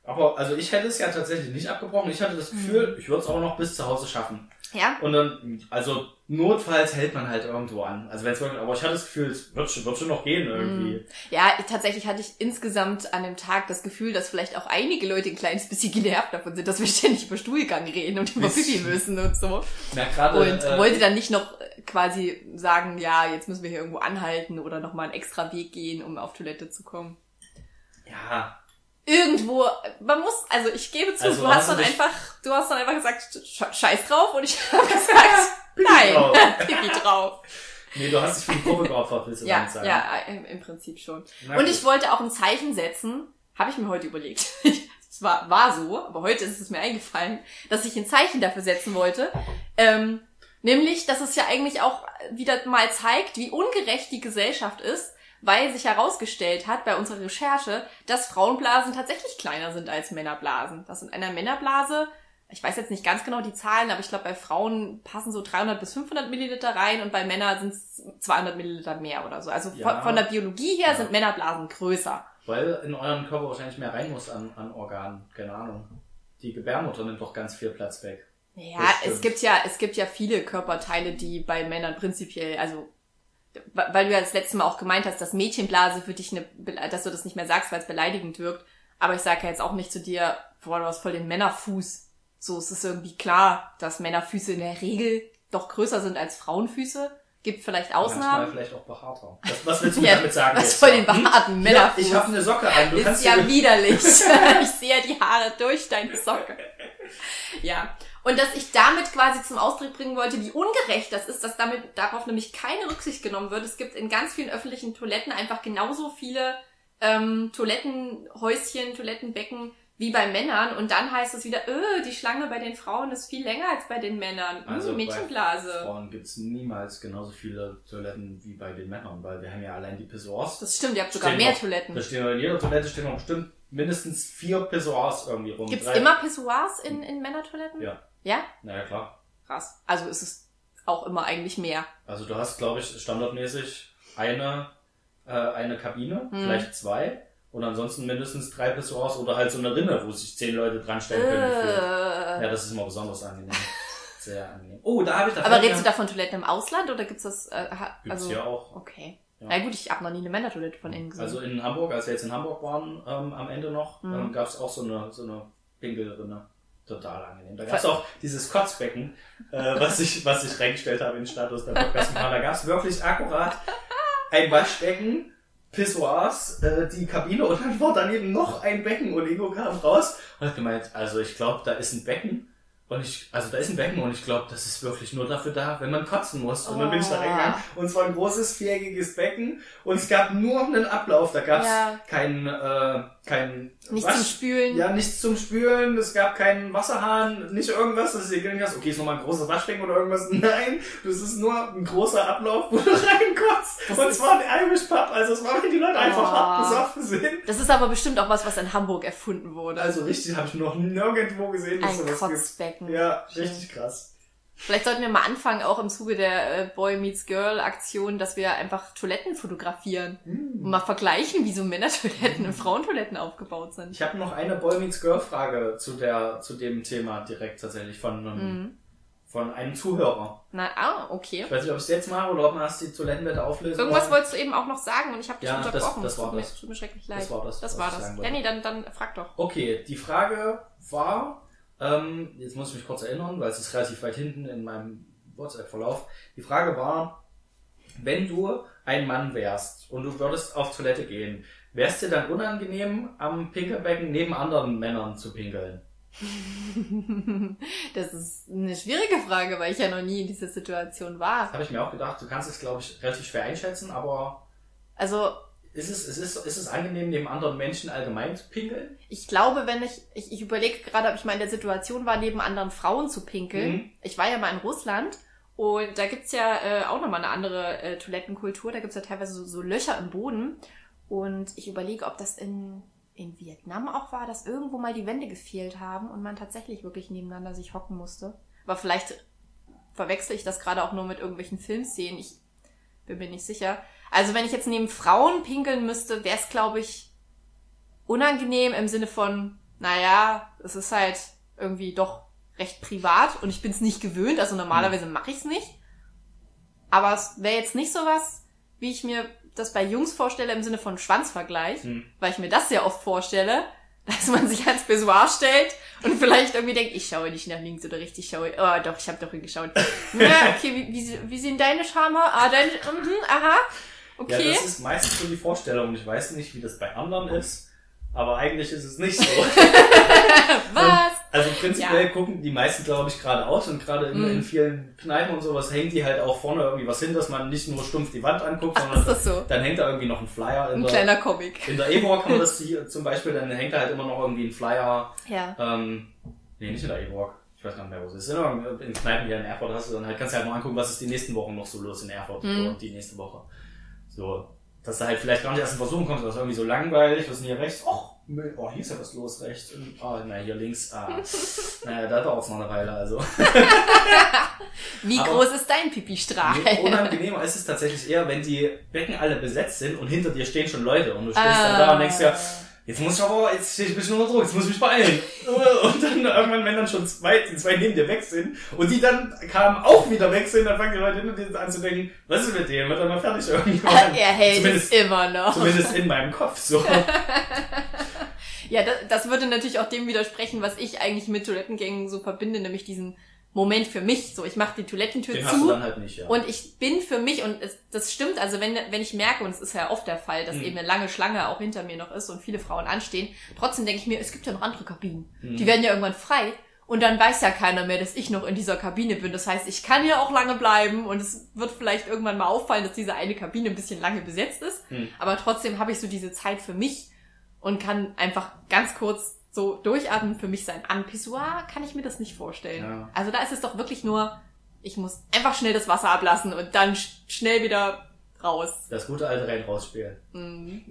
Aber also ich hätte es ja tatsächlich nicht abgebrochen. Ich hatte das Gefühl, Mhm. ich würde es auch noch bis zu Hause schaffen. Ja? Und dann, also notfalls hält man halt irgendwo an. Also wenn es wirklich, aber ich hatte das Gefühl, es wird schon, wird schon noch gehen irgendwie. Ja, tatsächlich hatte ich insgesamt an dem Tag das Gefühl, dass vielleicht auch einige Leute ein kleines bisschen genervt davon sind, dass wir ständig über Stuhlgang reden und über Pipi müssen und so. Na, gerade, Und äh, wollte dann nicht noch quasi sagen, ja, jetzt müssen wir hier irgendwo anhalten oder nochmal einen extra Weg gehen, um auf Toilette zu kommen. ja, Irgendwo, man muss, also ich gebe zu, Also du hast dann einfach, du hast dann einfach gesagt, sch- scheiß drauf und ich habe gesagt, nein. Pipi drauf. nee, du hast dich für die Gruppe geopfert, willst du Ja, damit sagen. ja, im, im Prinzip schon. Na Und gut. ich wollte auch ein Zeichen setzen, habe ich mir heute überlegt. Es war, war so, aber heute ist es mir eingefallen, dass ich ein Zeichen dafür setzen wollte. Ähm, nämlich, dass es ja eigentlich auch wieder mal zeigt, wie ungerecht die Gesellschaft ist, weil sich herausgestellt hat bei unserer Recherche, dass Frauenblasen tatsächlich kleiner sind als Männerblasen. Dass in einer Männerblase, ich weiß jetzt nicht ganz genau die Zahlen, aber ich glaube, bei Frauen passen so 300 bis 500 Milliliter rein und bei Männern sind es 200 Milliliter mehr oder so. Also Ja. von, von der Biologie her Ja. sind Männerblasen größer. Weil in euren Körper wahrscheinlich mehr rein muss an, an Organen. Keine Ahnung. Die Gebärmutter nimmt doch ganz viel Platz weg. Ja, Das es gibt ja, es gibt ja viele Körperteile, die bei Männern prinzipiell, also weil du ja das letzte Mal auch gemeint hast, dass Mädchenblase für dich eine, dass du das nicht mehr sagst, weil es beleidigend wirkt. Aber ich sage ja jetzt auch nicht zu dir, boah, du hast voll den Männerfuß. So, es ist irgendwie klar, dass Männerfüße in der Regel doch größer sind als Frauenfüße. Gibt vielleicht Manchmal Ausnahmen. vielleicht auch behaarter. Was, was willst du Ja, damit sagen? was voll den Hm? behaarten Ja, Männerfuß. ich habe eine Socke an. Du ist ja widerlich. ich sehe ja die Haare durch deine Socke. Ja. Und dass ich damit quasi zum Ausdruck bringen wollte, wie ungerecht das ist, dass damit darauf nämlich keine Rücksicht genommen wird. Es gibt in ganz vielen öffentlichen Toiletten einfach genauso viele ähm, Toilettenhäuschen, Toilettenbecken wie bei Männern. Und dann heißt es wieder, öh, die Schlange bei den Frauen ist viel länger als bei den Männern. Also hm, bei Mädchenblase. Frauen gibt's niemals genauso viele Toiletten wie bei den Männern, weil wir haben ja allein die Pissoirs. Das stimmt, ihr habt sogar mehr noch- Toiletten. Da stehen in jeder Toilette stehen noch bestimmt mindestens vier Pissoirs irgendwie rum. Gibt's Drei- immer Pissoirs in, in Männertoiletten? Ja. Ja? Naja, klar. Krass. Also ist es auch immer eigentlich mehr. Also du hast, glaube ich, standardmäßig eine, äh, eine Kabine, Hm. vielleicht zwei. Und ansonsten mindestens drei Pissoirs oder halt so eine Rinne, wo sich zehn Leute dran stellen können. Äh. Ja, das ist immer besonders angenehm. Sehr angenehm. Oh, da habe ich da Aber redest du da von Toiletten im Ausland oder gibt's das? Äh, ha- Gibt's also hier auch. okay. Ja. Na gut, ich habe noch nie eine Männertoilette von innen gesehen. Also in Hamburg, als wir jetzt in Hamburg waren, ähm, am Ende noch, Mhm. ähm, gab es auch so eine, so eine Pinkelrinne. Total angenehm. Da gab es auch dieses Kotzbecken, äh, was ich, was ich reingestellt habe in den Status der podcast Da gab es wirklich akkurat ein Waschbecken, Pissoirs, äh, die Kabine und dann war daneben noch ein Becken und Ingo kam raus und hat gemeint, also ich glaube, da ist ein Becken. Und ich, also da ist ein Becken und ich glaube, das ist wirklich nur dafür da, wenn man kotzen muss. Und dann bin ich da Oh. reingegangen und es war ein großes, viereckiges Becken und es gab nur einen Ablauf. Da gab es Ja. kein, äh, kein Nicht Wasch- zum Spülen. Ja, nichts zum Spülen, es gab keinen Wasserhahn, nicht irgendwas, dass du dir gedacht hast, okay, ist nochmal ein großes Waschbecken oder irgendwas. Nein, das ist nur ein großer Ablauf, wo du reinkotzt. Das und ist- es war ein Irish Pub, also es war, wenn die Leute einfach Oh. hart besoffen sind. Das ist aber bestimmt auch was, was in Hamburg erfunden wurde. Also richtig, habe ich noch nirgendwo gesehen, dass ein sowas gibt. Kotzbecken. Ja, Schön. richtig krass. Vielleicht sollten wir mal anfangen, auch im Zuge der äh, Boy Meets Girl Aktion, dass wir einfach Toiletten fotografieren und Hm. mal vergleichen, wie so Männertoiletten und Frauentoiletten aufgebaut sind. Ich habe noch eine Boy Meets Girl Frage zu der zu dem Thema direkt tatsächlich von einem, Mhm. von einem Zuhörer. Na, ah, okay. Ich weiß nicht, ob ich es jetzt mache oder ob man erst die Toilettenbette auflösen Irgendwas wolltest du eben auch noch sagen und ich habe dich Ja, das- unterbrochen. das war tut, das. Tut mir schrecklich leid. Das war das, Das war das. Ja, nee, dann, dann frag doch. Okay, die Frage war, ähm, jetzt muss ich mich kurz erinnern, weil es ist relativ weit hinten in meinem WhatsApp-Verlauf. Die Frage war, wenn du ein Mann wärst und du würdest auf Toilette gehen, wärst dir dann unangenehm, am Pinkelbecken neben anderen Männern zu pinkeln? Das ist eine schwierige Frage, weil ich ja noch nie in dieser Situation war. Das habe ich mir auch gedacht. Du kannst es, glaube ich, relativ schwer einschätzen, aber Also ist es, ist es, ist es angenehm, neben anderen Menschen allgemein zu pinkeln? ich glaube, wenn ich, ich, ich überlege gerade, ob ich mal in der Situation war, neben anderen Frauen zu pinkeln. Mhm. Ich war ja mal in Russland und da gibt's ja äh, auch nochmal eine andere äh, Toilettenkultur. Da gibt's ja teilweise so, so Löcher im Boden. Und ich überlege, ob das in, in Vietnam auch war, dass irgendwo mal die Wände gefehlt haben und man tatsächlich wirklich nebeneinander sich hocken musste. Aber vielleicht verwechsel ich das gerade auch nur mit irgendwelchen Filmszenen. Ich bin mir nicht sicher. Also wenn ich jetzt neben Frauen pinkeln müsste, wäre es, glaube ich, unangenehm im Sinne von, naja, es ist halt irgendwie doch recht privat und ich bin es nicht gewöhnt, also normalerweise mache ich es nicht. Aber es wäre jetzt nicht sowas, wie ich mir das bei Jungs vorstelle im Sinne von Schwanzvergleich, Hm. weil ich mir das sehr oft vorstelle, dass man sich ans Pissoir stellt und vielleicht irgendwie denkt, ich schaue nicht nach links oder rechts, ich schaue, oh doch, ich habe doch hingeschaut. Ja, okay, wie, wie, wie sehen deine Schamhaare? Ah, deine, mhm, aha, Ja, okay. das ist meistens so die Vorstellung. Ich weiß nicht, wie das bei anderen ist, aber eigentlich ist es nicht so. Was? Also prinzipiell gucken die meisten, glaube ich, geradeaus und gerade in, Mhm. in vielen Kneipen und sowas hängen die halt auch vorne irgendwie was hin, dass man nicht nur stumpf die Wand anguckt, Ist sondern so? dann hängt da irgendwie noch ein Flyer in Ein der, kleiner Comic. in der E-Board kann man das hier zum Beispiel, dann hängt da halt immer noch irgendwie ein Flyer, Ja. ähm, nee, nicht in der E-Board. Ich weiß gar nicht mehr, wo es ist. In, Kneipen hier in Erfurt hast du dann halt, kannst du halt mal angucken, was ist die nächsten Wochen noch so los in Erfurt Mhm. und die nächste Woche. So, dass du halt vielleicht gar nicht erst in Versuchung kommst, das ist irgendwie so langweilig, was ist denn hier rechts? Och, Müll, oh, hier ist ja was los rechts. Und, oh, na, hier links, ah. naja, da dauert's noch eine Weile, also. Wie Aber- groß ist dein Pipi-Strahl? Nee, unangenehmer ist es tatsächlich eher, wenn die Becken alle besetzt sind und hinter dir stehen schon Leute und du stehst dann da und denkst ja, jetzt muss ich aber, jetzt stehe ich ein bisschen unter Druck, jetzt muss ich mich beeilen. Und dann irgendwann, wenn dann schon zwei, die zwei neben dir weg sind und die dann kamen auch wieder weg sind, dann fangen die Leute hinter an zu denken, was ist mit dem? Wird er mal fertig irgendwann? er hält zumindest, es immer noch. zumindest in meinem Kopf so. Ja, das, das würde natürlich auch dem widersprechen, was ich eigentlich mit Toilettengängen so verbinde, nämlich diesen Moment für mich. So, ich mache die Toilettentür Den zu dann halt nicht, ja. und ich bin für mich, und es, das stimmt, also wenn, wenn ich merke, und es ist ja oft der Fall, dass Mhm. eben eine lange Schlange auch hinter mir noch ist und viele Frauen anstehen, trotzdem denke ich mir, es gibt ja noch andere Kabinen. Mhm. Die werden ja irgendwann frei. Und dann weiß ja keiner mehr, dass ich noch in dieser Kabine bin. Das heißt, ich kann ja auch lange bleiben und es wird vielleicht irgendwann mal auffallen, dass diese eine Kabine ein bisschen lange besetzt ist. Mhm. Aber trotzdem habe ich so diese Zeit für mich und kann einfach ganz kurz so durchatmen für mich sein. Am Pissoir kann ich mir das nicht vorstellen. Ja. Also da ist es doch wirklich nur, ich muss einfach schnell das Wasser ablassen und dann sch schnell wieder raus. Das gute alte rein rausspielen. Mhm.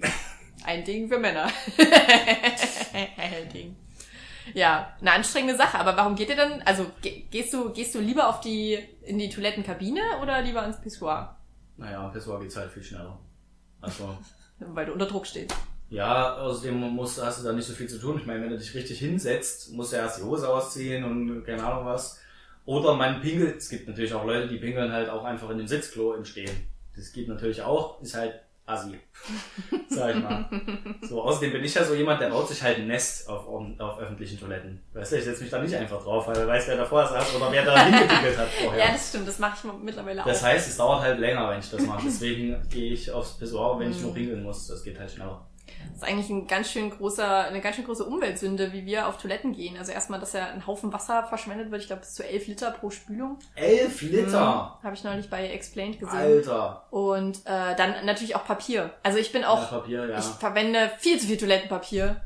Ein Ding für Männer. Ein Ding. Ja, eine anstrengende Sache. Aber warum geht ihr dann? Also ge gehst du gehst du lieber auf die in die Toilettenkabine oder lieber ans Pissoir, Naja, Pissoir geht's halt viel schneller. Also, weil du unter Druck stehst? Ja, außerdem musst, hast du da nicht so viel zu tun. Ich meine, wenn du dich richtig hinsetzt, musst du erst die Hose ausziehen und keine Ahnung was. Oder man pinkelt, es gibt natürlich auch Leute, die pinkeln halt auch einfach in dem Sitzklo im Stehen. Das geht natürlich auch, ist halt assi. Sag ich mal. So, außerdem bin ich ja so jemand, der baut sich halt ein Nest auf, auf öffentlichen Toiletten. Weißt du, ich setze mich da nicht einfach drauf, weil er weiß, wer davor saß oder wer da hingepinkelt hat vorher. Ja, das stimmt. Das mache ich mittlerweile Das auch. heißt, es dauert halt länger, wenn ich das mache. Deswegen gehe ich aufs Pissoir, wenn ich Mhm. nur pinkeln muss. Das geht halt schneller. Das ist eigentlich ein ganz schön großer, eine ganz schön große Umweltsünde, wie wir auf Toiletten gehen. Also erstmal, dass ja ein Haufen Wasser verschwendet wird. Ich glaube, bis zu elf Liter pro Spülung. Elf Liter! Habe ich neulich bei Explained gesehen. Alter! Und äh, dann natürlich auch Papier. Also ich bin Ja, auch, Papier, ja. ich verwende viel zu viel Toilettenpapier.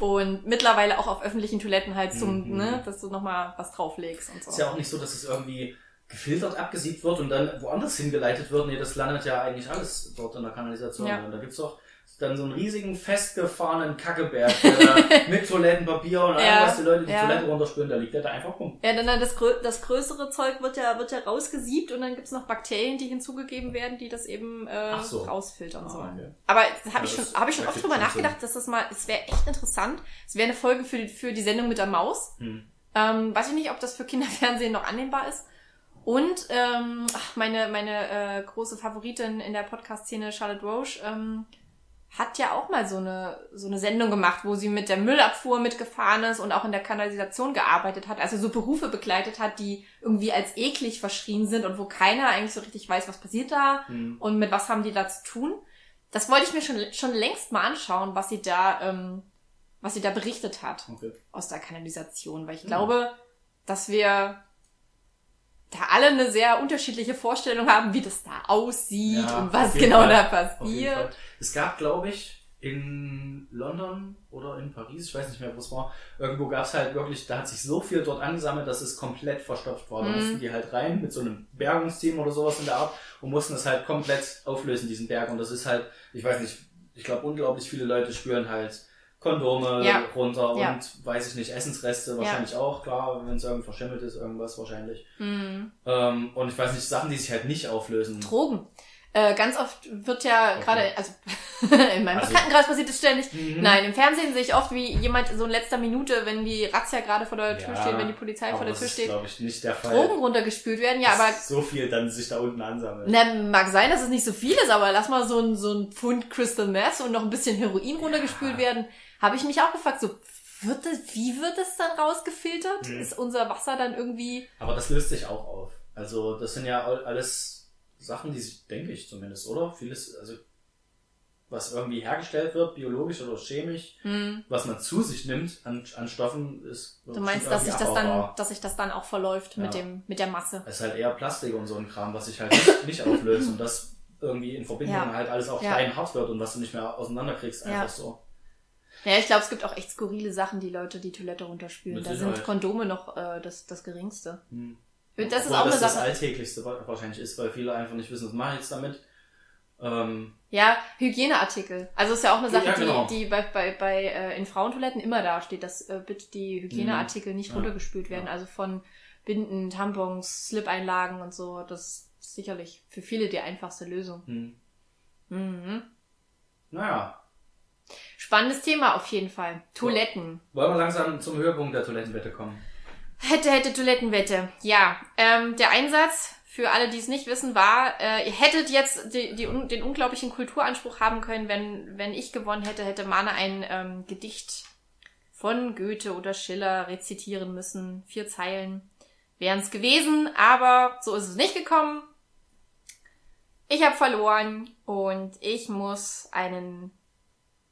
Und mittlerweile auch auf öffentlichen Toiletten halt zum, Mhm. ne, dass du nochmal was drauflegst und so. Ist ja auch nicht so, dass es irgendwie gefiltert abgesiebt wird und dann woanders hingeleitet wird. Nee, das landet ja eigentlich alles dort in der Kanalisation. Ja. Und da gibt's doch dann so einen riesigen festgefahrenen Kackeberg mit Toilettenpapier und allem, Ja, was die Leute die ja. Toilette runterspülen, da liegt der da einfach rum. Ja, dann das, das größere Zeug wird ja, wird ja rausgesiebt und dann gibt's noch Bakterien, die hinzugegeben werden, die das eben äh, so. rausfiltern Ah, sollen. okay. Aber habe ich schon, habe ich schon oft drüber nachgedacht, dass das mal, es wäre echt interessant. Es wäre eine Folge für die, für die Sendung mit der Maus. Hm. Ähm, weiß ich nicht, ob das für Kinderfernsehen noch annehmbar ist. Und ähm, meine, meine äh, große Favoritin in der Podcast-Szene, Charlotte Roche, ähm, hat ja auch mal so eine, so eine Sendung gemacht, wo sie mit der Müllabfuhr mitgefahren ist und auch in der Kanalisation gearbeitet hat. Also so Berufe begleitet hat, die irgendwie als eklig verschrien sind und wo keiner eigentlich so richtig weiß, was passiert da Hm. und mit was haben die da zu tun. Das wollte ich mir schon, schon längst mal anschauen, was sie da, ähm, was sie da berichtet hat Okay. aus der Kanalisation, weil ich Hm. glaube, dass wir da alle eine sehr unterschiedliche Vorstellung haben, wie das da aussieht Ja, und was genau Fall. da passiert. Es gab, glaube ich, in London oder in Paris, ich weiß nicht mehr, wo es war, irgendwo gab es halt wirklich, da hat sich so viel dort angesammelt, dass es komplett verstopft war. Da Mhm. mussten die halt rein mit so einem Bergungsteam oder sowas in der Art und mussten es halt komplett auflösen, diesen Berg. Und das ist halt, ich weiß nicht, ich glaube, unglaublich viele Leute spüren halt Kondome Ja. runter Ja. und weiß ich nicht, Essensreste wahrscheinlich auch, klar, wenn es irgendwie verschimmelt ist, irgendwas wahrscheinlich. Mhm. Ähm, und ich weiß nicht, Sachen, die sich halt nicht auflösen. Drogen. Äh, ganz oft wird ja Okay. gerade, also in meinem Also- Bekanntenkreis passiert es ständig. Mhm. Nein, im Fernsehen sehe ich oft, wie jemand so in letzter Minute, wenn die Razzia gerade vor der Tür Ja, steht, wenn die Polizei vor der das Tür steht, der. Drogen runtergespült werden. Ja, aber so viel dann sich da unten ansammelt. na, mag sein, dass es nicht so viel ist, aber lass mal so ein, so ein Pfund Crystal Meth und noch ein bisschen Heroin runtergespült werden. Habe ich mich auch gefragt, so wird das, wie wird es dann rausgefiltert? Hm. Ist unser Wasser dann irgendwie Aber das löst sich auch auf. Also das sind ja all- alles Sachen, die sich, denke ich zumindest, oder? Vieles, also was irgendwie hergestellt wird, biologisch oder chemisch, hm, was man zu sich nimmt an, an Stoffen, ist Du meinst, dass sich das dann, dass sich das dann auch verläuft mit Ja. dem, mit der Masse? Es ist halt eher Plastik und so ein Kram, was sich halt nicht, nicht auflöst und das irgendwie in Verbindung Ja. halt alles auch Ja. klein hart wird und was du nicht mehr auseinanderkriegst, Ja. einfach so. Ja, ich glaube, es gibt auch echt skurrile Sachen, die Leute die Toilette runterspülen. Mit Da Sicherheit. sind Kondome noch äh, das, das geringste. Hm. Das ist Obwohl auch eine das das Sache. Alltäglichste wa- wahrscheinlich ist, weil viele einfach nicht wissen, was mache ich jetzt damit. Ähm, Ja, Hygieneartikel. Also ist ja auch eine Sache, Ja, genau. die, die bei, bei, bei äh, in Frauentoiletten immer da steht, dass äh, bitte die Hygieneartikel nicht Ja. runtergespült werden. Ja. Also von Binden, Tampons, Slip-Einlagen und so. Das ist sicherlich für viele die einfachste Lösung. hm. Mhm. Naja, Spannendes Thema auf jeden Fall. Toiletten. wollen wir langsam zum Höhepunkt der Toilettenwette kommen. Hätte, hätte Toilettenwette. Ja, ähm, der Einsatz, für alle, die es nicht wissen, war, äh, ihr hättet jetzt die, die, den unglaublichen Kulturanspruch haben können, wenn, wenn ich gewonnen hätte, hätte Mane ein ähm, Gedicht von Goethe oder Schiller rezitieren müssen. Vier Zeilen wären es gewesen, aber so ist es nicht gekommen. Ich habe verloren und ich muss einen...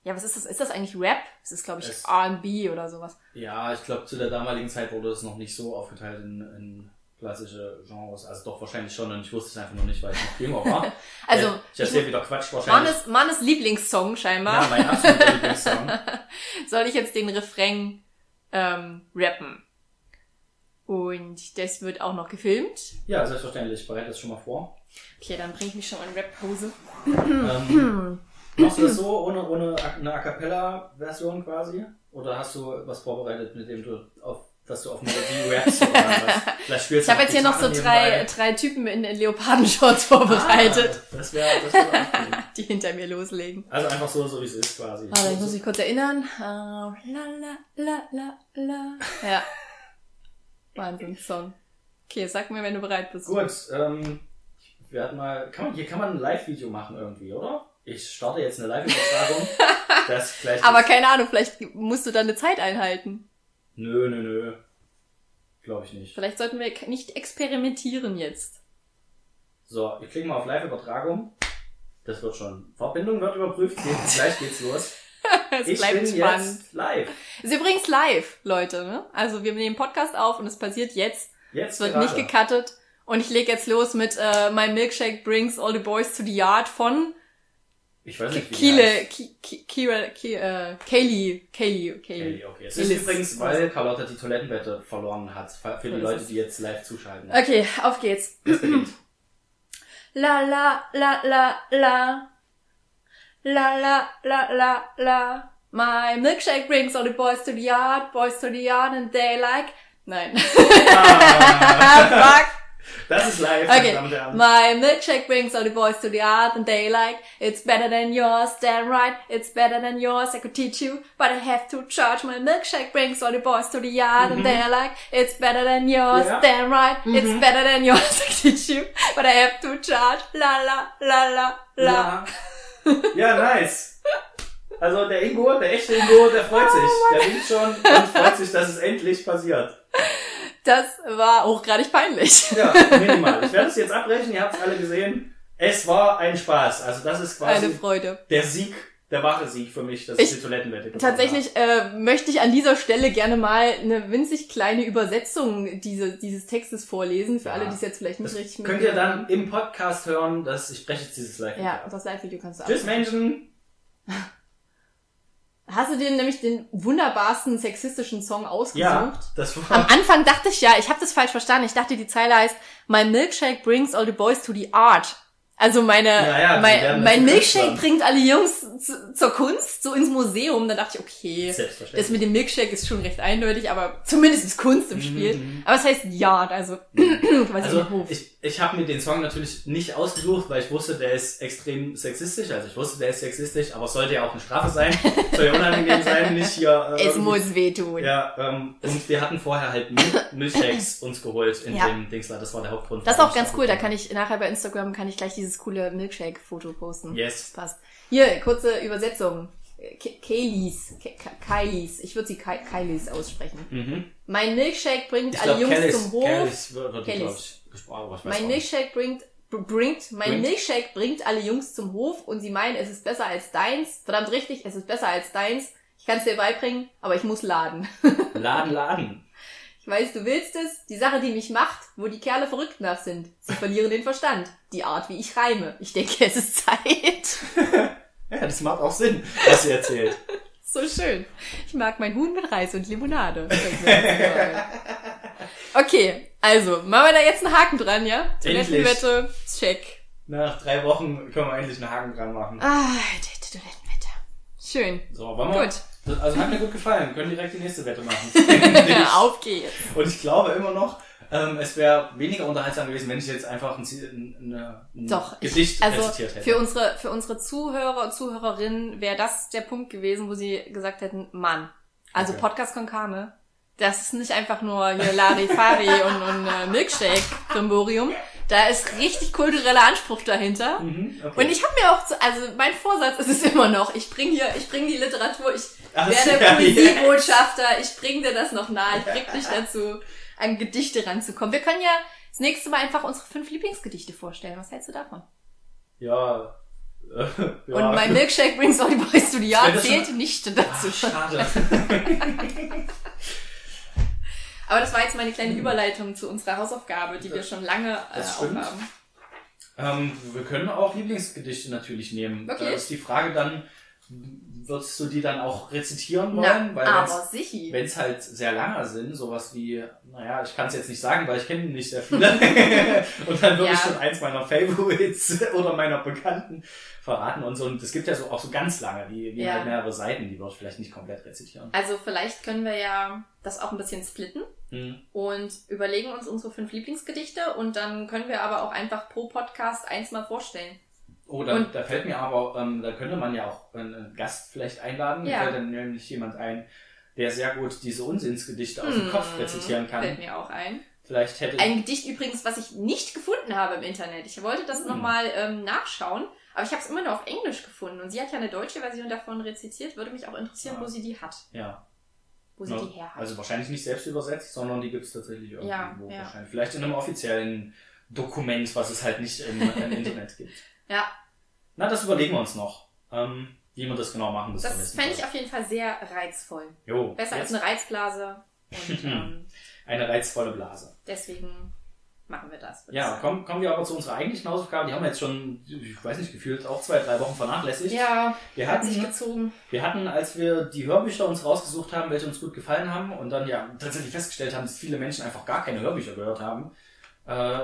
Ja, was ist das? Ist das eigentlich Rap? Das ist, glaube ich, R&B oder sowas. Ja, ich glaube, zu der damaligen Zeit wurde es noch nicht so aufgeteilt in, in klassische Genres. Also doch wahrscheinlich schon und ich wusste es einfach noch nicht, weil ich noch jünger war. Also, Äh, ich erzähle wieder Quatsch wahrscheinlich. Mannes, Mannes Lieblingssong scheinbar. ja, mein absoluter Lieblingssong. Soll ich jetzt den Refrain ähm, rappen? Und das wird auch noch gefilmt. Ja, selbstverständlich. Ich bereite das schon mal vor. Okay, dann bringe ich mich schon mal in Rap-Pose. Ähm, machst du das so ohne, ohne eine A Cappella-Version quasi? Oder hast du was vorbereitet, mit dem du auf, dass du auf Melodie rappst oder was? Ich habe jetzt hier noch so drei, drei Typen in, in Leopardenshorts vorbereitet, Ah, das wäre das wär auch cool. die hinter mir loslegen. Also einfach so, so wie es ist quasi. Warte, ich muss mich kurz erinnern. Ah, la la la la la. Ja. Wahnsinn-Song. Okay, sag mir, wenn du bereit bist. Gut, ähm, wir hatten mal, kann man, hier kann man ein Live-Video machen irgendwie, oder? Ich starte jetzt eine Live-Übertragung. das gleich Aber keine Ahnung, vielleicht musst du da eine Zeit einhalten. Nö, nö, nö. Glaube ich nicht. Vielleicht sollten wir nicht experimentieren jetzt. So, ich klicke mal auf Live-Übertragung. Das wird schon. Verbindung wird überprüft. Gleich geht's los. Es ich bleibt bin spannend. jetzt live. Ist übrigens live, Leute. Ne? Also wir nehmen Podcast auf und es passiert jetzt. Jetzt Es wird gerade. nicht gecuttet. Und ich lege jetzt los mit äh, My Milkshake Brings All the Boys to the Yard von Ich weiß nicht, wie Kiele, heißt. Ki- Ki- Kira, Ki- äh, Kaylee, Kaylee, Kaylee. Okay. Es ist übrigens, weil Carlotta die Toilettenwette verloren hat. Für die Leute, die jetzt live zuschalten. Okay, auf geht's. La la la la la. La la la la la. My milkshake brings all the boys to the yard, boys to the yard and they like. Nein. Ah, Fuck. Das ist live, Okay. My milkshake brings all the boys to the yard and they like. It's better than yours, damn right. It's better than yours. I could teach you, but I have to charge. My milkshake brings all the boys to the yard and they're like. It's better than yours, Ja. damn right. It's better than yours. I could teach you, but I have to charge. La la la la la. Ja. ja, nice. Also der Ingo, der echte Ingo, der freut Oh sich. Der winkt schon und freut sich, dass es endlich passiert. Das war hochgradig peinlich. Ja, minimal. Ich werde es jetzt abbrechen, ihr habt es alle gesehen. Es war ein Spaß. Also das ist quasi Eine Freude. der Sieg, der wahre Sieg für mich, dass ich, Ich- die Toilettenwette Tatsächlich äh, möchte ich an dieser Stelle gerne mal eine winzig kleine Übersetzung diese, dieses Textes vorlesen, für Ja. alle, die es jetzt vielleicht habe. nicht Das richtig könnt ihr dann im Podcast hören, dass ich spreche jetzt dieses live Ja, das Live-Video kannst du Tschüss. Menschen. Hast du dir nämlich den wunderbarsten sexistischen Song ausgesucht? Ja, das Am war... Anfang dachte ich ja, ich habe das falsch verstanden. Ich dachte, die Zeile heißt My milkshake brings all the boys to the art. Also meine, Ja, mein, mein Milkshake bringt alle Jungs zu, zur Kunst, so ins Museum. Da dachte ich, okay, das mit dem Milkshake ist schon recht eindeutig, aber zumindest ist Kunst im Spiel. Aber es heißt Yard, also quasi Also Hof. ich, ich habe mir den Song natürlich nicht ausgesucht, weil ich wusste, der ist extrem sexistisch. Also ich wusste, der ist sexistisch, aber es sollte ja auch eine Strafe sein. Soll ja unangenehm sein, nicht hier. Äh, es muss wehtun. Ja, ähm, und wir hatten vorher halt Mil Milchshakes uns geholt in Ja. dem Dingsler. Das war der Hauptgrund. Das ist auch ganz ich cool, da kann ich nachher bei Instagram kann ich gleich dieses coole Milkshake-Foto posten. Yes. Das passt. Hier, kurze Übersetzung. Ke- Kylies, ich würde sie Kylies aussprechen. Mhm. Mein Milkshake bringt Ich alle Jungs Kellis, zum Hof. Kellis wird, Kellis. gesprochen, ich Mein auch. Milkshake bringt, br- bringt, mein Bringt. Milkshake bringt alle Jungs zum Hof und sie meinen, es ist besser als deins. Verdammt richtig, es ist besser als deins. Ich kann es dir beibringen, aber ich muss laden. Laden, Laden. Ich weiß, du willst es. Die Sache, die mich macht, wo die Kerle verrückt nach sind. Sie verlieren den Verstand. Die Art, wie ich reime. Ich denke, es ist Zeit. Ja, das macht auch Sinn, was sie erzählt. So schön. Ich mag mein Huhn mit Reis und Limonade. Okay, also, machen wir da jetzt einen Haken dran, ja? Toilettenwette, check. Nach drei Wochen können wir endlich einen Haken dran machen. Ah, die Toilettenwette. Schön. So, wollen wir? Gut. Also hat mir gut gefallen. Wir können direkt die nächste Wette machen. Auf geht's. Und ich glaube immer noch, ähm, es wäre weniger unterhaltsam gewesen, wenn ich jetzt einfach ein, ein, eine- ein Doch, Gedicht ich, also rezitiert hätte. für unsere, für unsere Zuhörer und Zuhörerinnen wäre das der Punkt gewesen, wo sie gesagt hätten, Mann, also Okay. Podcast con Carne, das ist nicht einfach nur hier Larifari und, und äh, Milkshake Brimborium, da ist richtig kultureller Anspruch dahinter. Mhm, okay. Und ich habe mir auch, zu, also mein Vorsatz ist es immer noch, ich bring hier, ich bring die Literatur, ich Ach, werde ja, Poesiebotschafter, ich bring dir das noch nahe, ich bring dich dazu, an Gedichte ranzukommen. Wir können ja das nächste Mal einfach unsere fünf Lieblingsgedichte vorstellen. Was hältst du davon? Ja. Ja. Und mein Milkshake brings all die Boys to the Yard zählt nicht Ach, dazu. schade. Aber das war jetzt meine kleine Überleitung zu unserer Hausaufgabe, die wir schon lange äh, Das stimmt. aufhaben. ähm, wir können auch Lieblingsgedichte natürlich nehmen. Okay. Da ist die Frage dann, würdest du die dann auch rezitieren Na, wollen? Weil aber sicher. wenn es halt sehr lange sind, sowas wie, naja, ich kann es jetzt nicht sagen, weil ich kenne nicht sehr viele. und dann würde Ja. ich schon eins meiner Favorites oder meiner Bekannten verraten und so. Und es gibt ja so auch so ganz lange, die, die Ja. halt mehrere Seiten, die würde ich vielleicht nicht komplett rezitieren. Also vielleicht können wir ja das auch ein bisschen splitten Hm. und überlegen uns unsere fünf Lieblingsgedichte und dann können wir aber auch einfach pro Podcast eins mal vorstellen. Oh, da, Und- da fällt mir aber, ähm, da könnte man ja auch einen Gast vielleicht einladen. Ja. Da fällt dann nämlich jemand ein, der sehr gut diese Unsinnsgedichte aus dem Kopf Hm, rezitieren kann. Fällt mir auch ein. Vielleicht hätte Ein Gedicht übrigens, was ich nicht gefunden habe im Internet. Ich wollte das Hm. nochmal ähm, nachschauen, aber ich habe es immer nur auf Englisch gefunden. Und sie hat ja eine deutsche Version davon rezitiert. Würde mich auch interessieren, Ja. wo sie die hat. ja. Wo sie Ja, die her hat. Also wahrscheinlich nicht selbst übersetzt, sondern die gibt es tatsächlich irgendwo. Ja, ja. Wahrscheinlich. Vielleicht in einem offiziellen Dokument, was es halt nicht im, im Internet gibt. ja, Na, das überlegen wir uns noch. Ähm, wie wir das genau machen. das nächsten fände ich auf jeden Fall sehr reizvoll. Jo, Besser jetzt als eine Reizblase. Und ähm, eine reizvolle Blase. deswegen machen wir das. Ja, sagen. kommen, wir aber zu unserer eigentlichen Hausaufgabe. Die haben wir jetzt schon, ich weiß nicht, gefühlt auch zwei, drei Wochen vernachlässigt. Ja, Wir hat sich hatten, gezogen. wir hatten, als wir die Hörbücher uns rausgesucht haben, welche uns gut gefallen haben und dann ja tatsächlich festgestellt haben, dass viele Menschen einfach gar keine Hörbücher gehört haben, äh,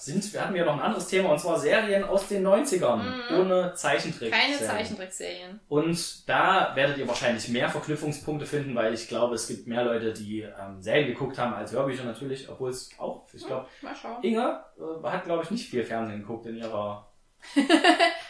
sind, wir hatten ja noch ein anderes Thema und zwar Serien aus den 90ern Mhm. ohne Zeichentrick. Keine Serien. Zeichentrickserien. Und da werdet ihr wahrscheinlich mehr Verknüpfungspunkte finden, weil ich glaube, es gibt mehr Leute, die ähm, Serien geguckt haben als Hörbücher natürlich, obwohl es auch, ich glaube, schauen. Inge äh, hat, glaube ich, nicht viel Fernsehen geguckt in ihrer.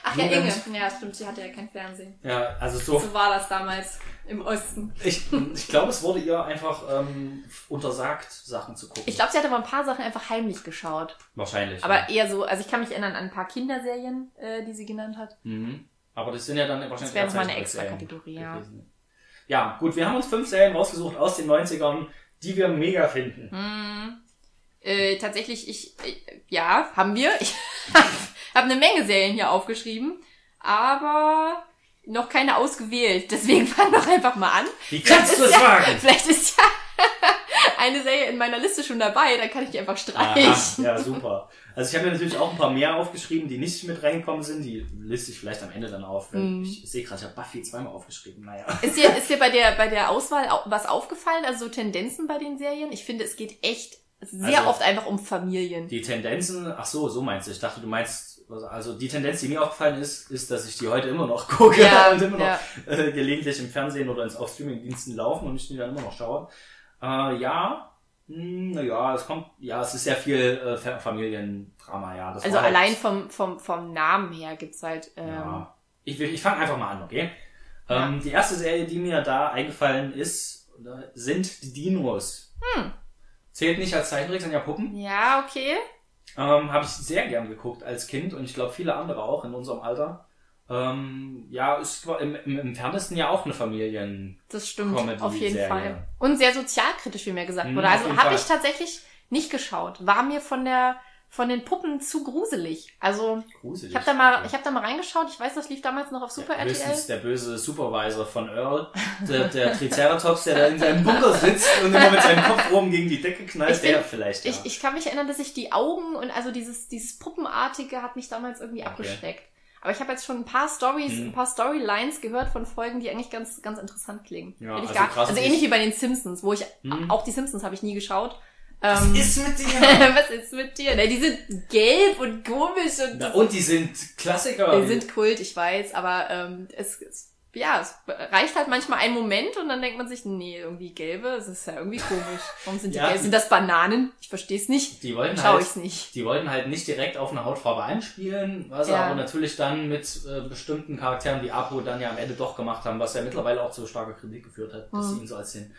Ach ja, Jugend. Inge. Ja, stimmt, sie hatte ja kein Fernsehen. Ja, also so. So war das damals im Osten. Ich, ich glaube, es wurde ihr einfach ähm, untersagt, Sachen zu gucken. Ich glaube, sie hat aber ein paar Sachen einfach heimlich geschaut. Wahrscheinlich. Aber ja. eher so, also ich kann mich erinnern an ein paar Kinderserien, äh, die sie genannt hat. Mhm. Aber das sind ja dann wahrscheinlich Das wäre eher nochmal eine extra Kategorie, ja. gewesen. Ja, gut, wir haben uns fünf Serien rausgesucht aus den 90ern, die wir mega finden. Hm. Äh, tatsächlich, ich, äh, ja, haben wir. Ich habe eine Menge Serien hier aufgeschrieben, aber noch keine ausgewählt. Deswegen fang doch einfach mal an. Wie kannst du es ja, wagen? Vielleicht ist ja eine Serie in meiner Liste schon dabei, dann kann ich die einfach streichen. Aha, ja, super. Also ich habe mir natürlich auch ein paar mehr aufgeschrieben, die nicht mit reingekommen sind. Die liste ich vielleicht am Ende dann auf. Mhm. Ich sehe gerade, ich habe Buffy zweimal aufgeschrieben. Naja. Ist dir, ist dir bei der, bei der Auswahl au- was aufgefallen? Also so Tendenzen bei den Serien? Ich finde, es geht echt sehr Also- oft einfach um Familien. Die Tendenzen, ach so, so meinst du. Ich dachte, du meinst also die Tendenz, die mir aufgefallen ist, ist, dass ich die heute immer noch gucke Ja, und immer ja. noch äh, gelegentlich im Fernsehen oder ins auf Streamingdiensten laufen und ich die dann immer noch schaue. Äh, ja, naja, es kommt, ja, es ist sehr viel äh, Fa- Familiendrama, ja. Das Also halt- allein vom, vom, vom Namen her gibt's halt, ähm, Ja. Ich, ich fange einfach mal an, okay? Ähm, die erste Serie, die mir da eingefallen ist, äh, sind die Dinos. Hm. Zählt nicht als Zeichentrick, sind ja Puppen. ja, okay. Ähm, Habe ich sehr gern geguckt als Kind und ich glaube viele andere auch in unserem Alter. Ähm, ja, ist im, im entferntesten ja auch eine Familien. Das stimmt, Comedy-Serie. auf jeden Fall. Und sehr sozialkritisch, wie mir gesagt Mhm, wurde. auf Also habe ich tatsächlich nicht geschaut. War mir von der von den Puppen zu gruselig. Also Gruselig. ich habe da mal, ich habe da mal reingeschaut. Ich weiß, das lief damals noch auf Super ja, RTL. der böse Supervisor von Earl, der, der Triceratops, der da in seinem Bunker sitzt und immer mit seinem Kopf oben gegen die Decke knallt, Ich bin- der vielleicht. Ja. Ich, ich kann mich erinnern, dass ich die Augen und also dieses, dieses Puppenartige hat mich damals irgendwie Okay. abgeschreckt. Aber ich habe jetzt schon ein paar Stories, Hm. ein paar Storylines gehört von Folgen, die eigentlich ganz, ganz interessant klingen. Ja, also gar, krass also ähnlich wie bei den Simpsons, wo ich Hm. auch die Simpsons habe ich nie geschaut. Was Ähm, ist mit dir? was ist mit dir? Ne, die sind gelb und komisch und Na, und die sind Klassiker. die sind Kult, ich weiß, aber ähm, es, es ja, es reicht halt manchmal ein Moment und dann denkt man sich, nee, irgendwie gelbe, es ist ja irgendwie komisch. Warum sind die Ja. gelb? Sind das Bananen? Ich verstehe es nicht. die wollten Schau halt, ich's nicht. die wollten halt nicht direkt auf eine Hautfarbe einspielen, was Ja. aber natürlich dann mit äh, bestimmten Charakteren wie Apo dann ja am Ende doch gemacht haben, was ja mittlerweile auch zu starker Kritik geführt hat, dass Mhm. sie ihn so als den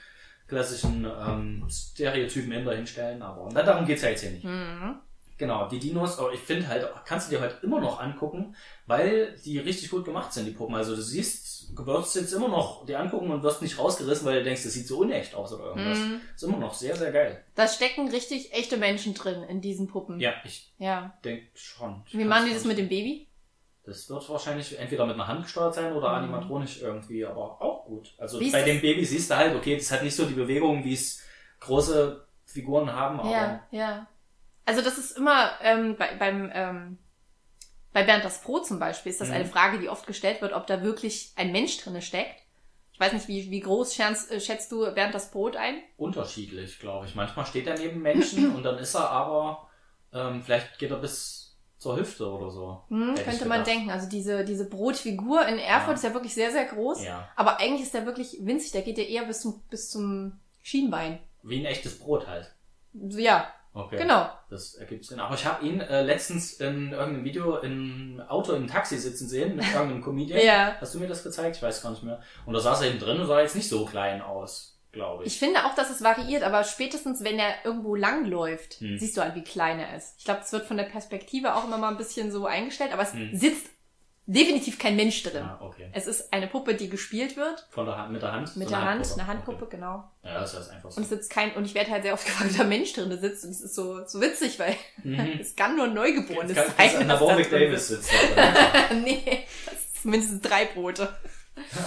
klassischen ähm, Stereotypen Inder hinstellen, aber na, darum geht's ja jetzt hier nicht. Mhm. Genau, die Dinos, aber ich finde halt, kannst du dir halt immer noch angucken, weil die richtig gut gemacht sind, die Puppen. Also du siehst, du wirst jetzt immer noch die angucken und wirst nicht rausgerissen, weil du denkst, das sieht so unecht aus oder irgendwas. Mhm. Ist immer noch sehr, sehr geil. Da stecken richtig echte Menschen drin in diesen Puppen. Ja, ich Ja. denke schon. Ich Wie machen die das mit dem Baby? Das wird wahrscheinlich entweder mit einer Hand gesteuert sein oder Mhm. animatronisch irgendwie, aber auch gut. Also bei dem Baby siehst du halt, okay, das hat nicht so die Bewegung, wie es große Figuren haben, aber Ja, ja. Also das ist immer ähm, bei, beim ähm, bei Bernd das Brot zum Beispiel ist das Mhm. eine Frage, die oft gestellt wird, ob da wirklich ein Mensch drinne steckt. Ich weiß nicht, wie, wie groß schätzt, äh, schätzt du Bernd das Brot ein? unterschiedlich, glaube ich. Manchmal steht er neben Menschen und dann ist er aber, ähm, vielleicht geht er bis zur Hüfte oder so. Hm, könnte man denken. Also diese, diese Brotfigur in Erfurt Ja. ist ja wirklich sehr, sehr groß. Ja, Aber eigentlich ist der wirklich winzig. Der geht ja eher bis zum, bis zum Schienbein. wie ein echtes Brot halt. Ja, Okay. genau. Das ergibt Sinn. Aber ich habe ihn äh, letztens in irgendeinem Video im Auto im Taxi sitzen sehen mit irgendeinem Comedian. Ja. Hast du mir das gezeigt? Ich weiß gar nicht mehr. Und da saß er hinten drin und sah jetzt nicht so klein aus, glaube ich. Ich finde auch, dass es variiert, aber spätestens, wenn er irgendwo langläuft, Hm. siehst du halt, wie klein er ist. Ich glaube, es wird von der Perspektive auch immer mal ein bisschen so eingestellt, aber es Hm. sitzt definitiv kein Mensch drin. Ah, okay. Es ist eine Puppe, die gespielt wird. Von der Hand, mit der Hand? Mit der Hand, Handpuppe. eine Handpuppe, genau. Okay. Ja, das ist einfach so. Und es sitzt kein, und ich werde halt sehr oft gefragt, ob da Mensch drin sitzt. Und es ist so, so witzig, weil Mhm. es kann nur ein Neugeborenes Jetzt kann- sein. was da Davis sitzt ist. nee, das ist mindestens drei Brote.